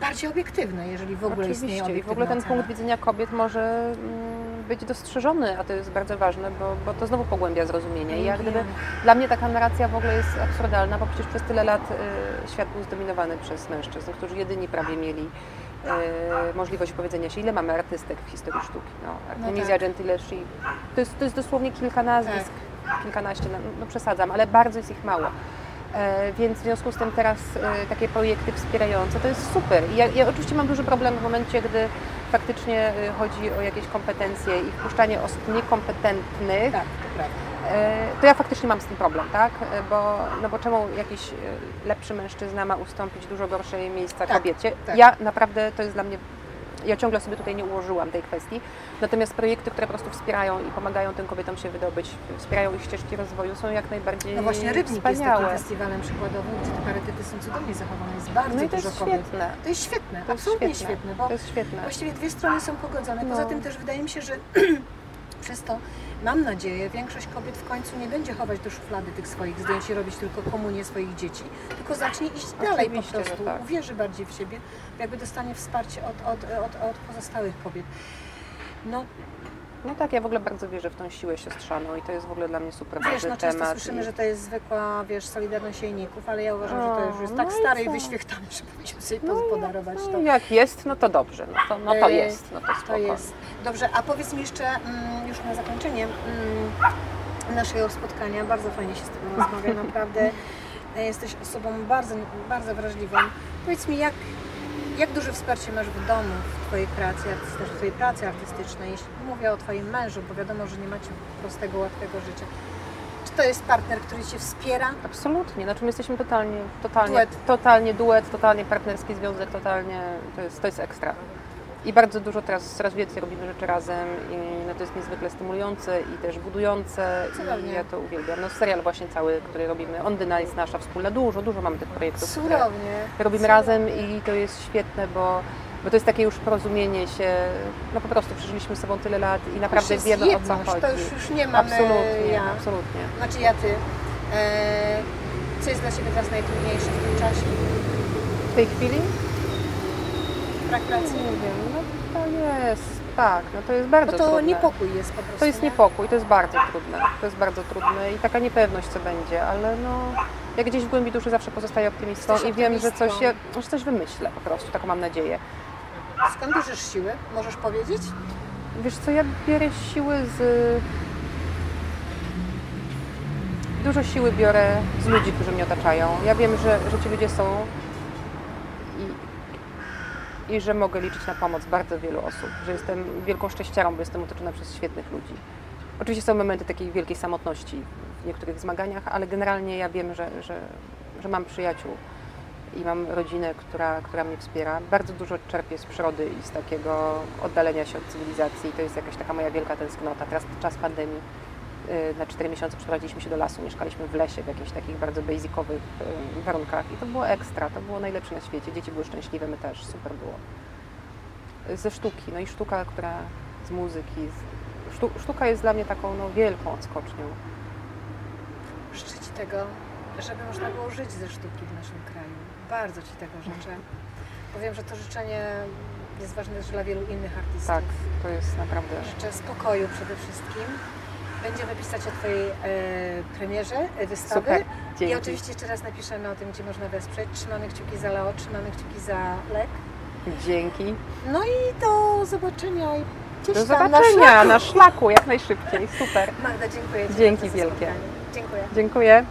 bardziej obiektywne, jeżeli w ogóle istnieje Oczywiście i w obiektywna ogóle ten punkt widzenia kobiet może mm, być dostrzeżony, a to jest bardzo ważne, bo, bo to znowu pogłębia zrozumienie. I jak gdyby dla mnie taka narracja w ogóle jest absurdalna, bo przecież przez tyle lat y, świat był zdominowany przez mężczyzn, którzy jedyni prawie mieli y, możliwość powiedzenia się, ile mamy artystek w historii sztuki. No, Artemisia tak. Gentileschi, to jest, to jest dosłownie kilka nazwisk, kilkanaście, no, no przesadzam, ale bardzo jest ich mało. E, Więc w związku z tym teraz e, takie projekty wspierające to jest super. Ja, ja oczywiście mam duży problem w momencie, gdy faktycznie e, chodzi o jakieś kompetencje i wpuszczanie osób niekompetentnych, Tak, to prawda. To ja faktycznie mam z tym problem, tak? Bo, no bo czemu jakiś lepszy mężczyzna ma ustąpić dużo gorszej miejsca Tak, kobiecie? tak. Ja naprawdę, to jest dla mnie, ja ciągle sobie tutaj nie ułożyłam tej kwestii, natomiast projekty, które po prostu wspierają i pomagają tym kobietom się wydobyć, wspierają ich ścieżki rozwoju, są jak najbardziej No właśnie Rybnik jest wspaniałe. takim festiwalem przykładowym, gdzie te parytety są cudownie zachowane, jest bardzo No i to dużo jest kobiet. świetne. To jest świetne, To jest absolutnie świetne. świetne, bo To jest świetne. właściwie dwie strony są pogodzone. Poza No. tym też wydaje mi się, że przez to, mam nadzieję, większość kobiet w końcu nie będzie chować do szuflady tych swoich zdjęć i robić tylko komunię swoich dzieci, tylko zacznie iść dalej po Oczywiście, że prostu, tak. uwierzy bardziej w siebie, jakby dostanie wsparcie od, od, od, od pozostałych kobiet. No, No tak, ja w ogóle bardzo wierzę w tą siłę siostrzaną i to jest w ogóle dla mnie super Wiesz, ważny no często temat. słyszymy, i- że to jest zwykła, wiesz, solidarność jajników, ale ja uważam, że to już jest tak no i stary i co? wyświechtany, że powinniśmy sobie No i- podarować no to. jak jest, no to dobrze, no to, no to jest, no to spoko. To jest. Dobrze, a powiedz mi jeszcze, mm, już na zakończenie mm, naszego spotkania, bardzo fajnie się z Tobą rozmawia, naprawdę e, jesteś osobą bardzo, bardzo wrażliwą. Powiedz mi, jak, jak duże wsparcie masz w domu, w Twojej pracy, artystycznej, w Twojej pracy artystycznej? Jeśli mówię o Twoim mężu, bo wiadomo, że nie macie prostego, łatwego życia. Czy to jest partner, który Cię wspiera? Absolutnie, znaczy my jesteśmy totalnie, totalnie, Duet. totalnie duet, totalnie partnerski związek, totalnie, to jest, to jest ekstra. I bardzo dużo teraz, coraz więcej robimy rzeczy razem i no, to jest niezwykle stymulujące i też budujące Cudownie. i ja to uwielbiam. No serial właśnie cały, który robimy, On The Night, nasza wspólna, dużo, dużo mamy tych projektów, które Cudownie. robimy Cudownie. razem i to jest świetne, bo, bo to jest takie już porozumienie się, no po prostu przeżyliśmy z sobą tyle lat i naprawdę Już jest wiemy o co chodzi. To już, już nie mamy Absolutnie, ja. absolutnie. Znaczy ja ty. E, co jest dla Ciebie teraz najtrudniejsze w tym czasie? W tej chwili Nie wiem, no to jest, tak, no to jest bardzo Bo to trudne. niepokój jest po prostu. To jest nie? niepokój, to jest bardzo trudne. To jest bardzo trudne i taka niepewność, co będzie, ale no, ja gdzieś w głębi duszy zawsze pozostaję optymistą Jesteś i wiem, że coś, ja, że coś wymyślę po prostu, taką mam nadzieję. Skąd bierzesz siły? Możesz powiedzieć? Wiesz co, ja biorę siły z... Dużo siły biorę z ludzi, którzy mnie otaczają. Ja wiem, że, że ci ludzie są i, że mogę liczyć na pomoc bardzo wielu osób, że jestem wielką szczęściarą, bo jestem otoczona przez świetnych ludzi. Oczywiście są momenty takiej wielkiej samotności w niektórych zmaganiach, ale generalnie ja wiem, że, że, że mam przyjaciół i mam rodzinę, która, która mnie wspiera. Bardzo dużo czerpię z przyrody i z takiego oddalenia się od cywilizacji. To jest jakaś taka moja wielka tęsknota. Teraz czas pandemii. Y, Na 4 miesiące przeprowadziliśmy się do lasu, mieszkaliśmy w lesie, w jakichś takich bardzo basicowych y, warunkach i to było ekstra, to było najlepsze na świecie. Dzieci były szczęśliwe, my też, super było. Ze sztuki, no i sztuka, która z muzyki. Z, sztu, sztuka jest dla mnie taką no, wielką odskocznią. Życzę Ci tego, żeby można było żyć ze sztuki w naszym kraju. Bardzo Ci tego życzę. Bo wiem, że to życzenie jest ważne też dla wielu innych artystów. Tak, to jest naprawdę... Życzę spokoju przede wszystkim. Będziemy pisać o Twojej e, premierze e, wystawy. Super, I dzięki. oczywiście jeszcze raz napiszemy o tym, gdzie można wesprzeć. Trzymamy kciuki za Leo, trzymamy kciuki za Lek. Dzięki. No i do zobaczenia. i gdzieś Do tam na zobaczenia szlaku. na szlaku jak najszybciej. Super. Magda, dziękuję Ci Dzięki wielkie. spotkanie. Dziękuję. Dziękuję.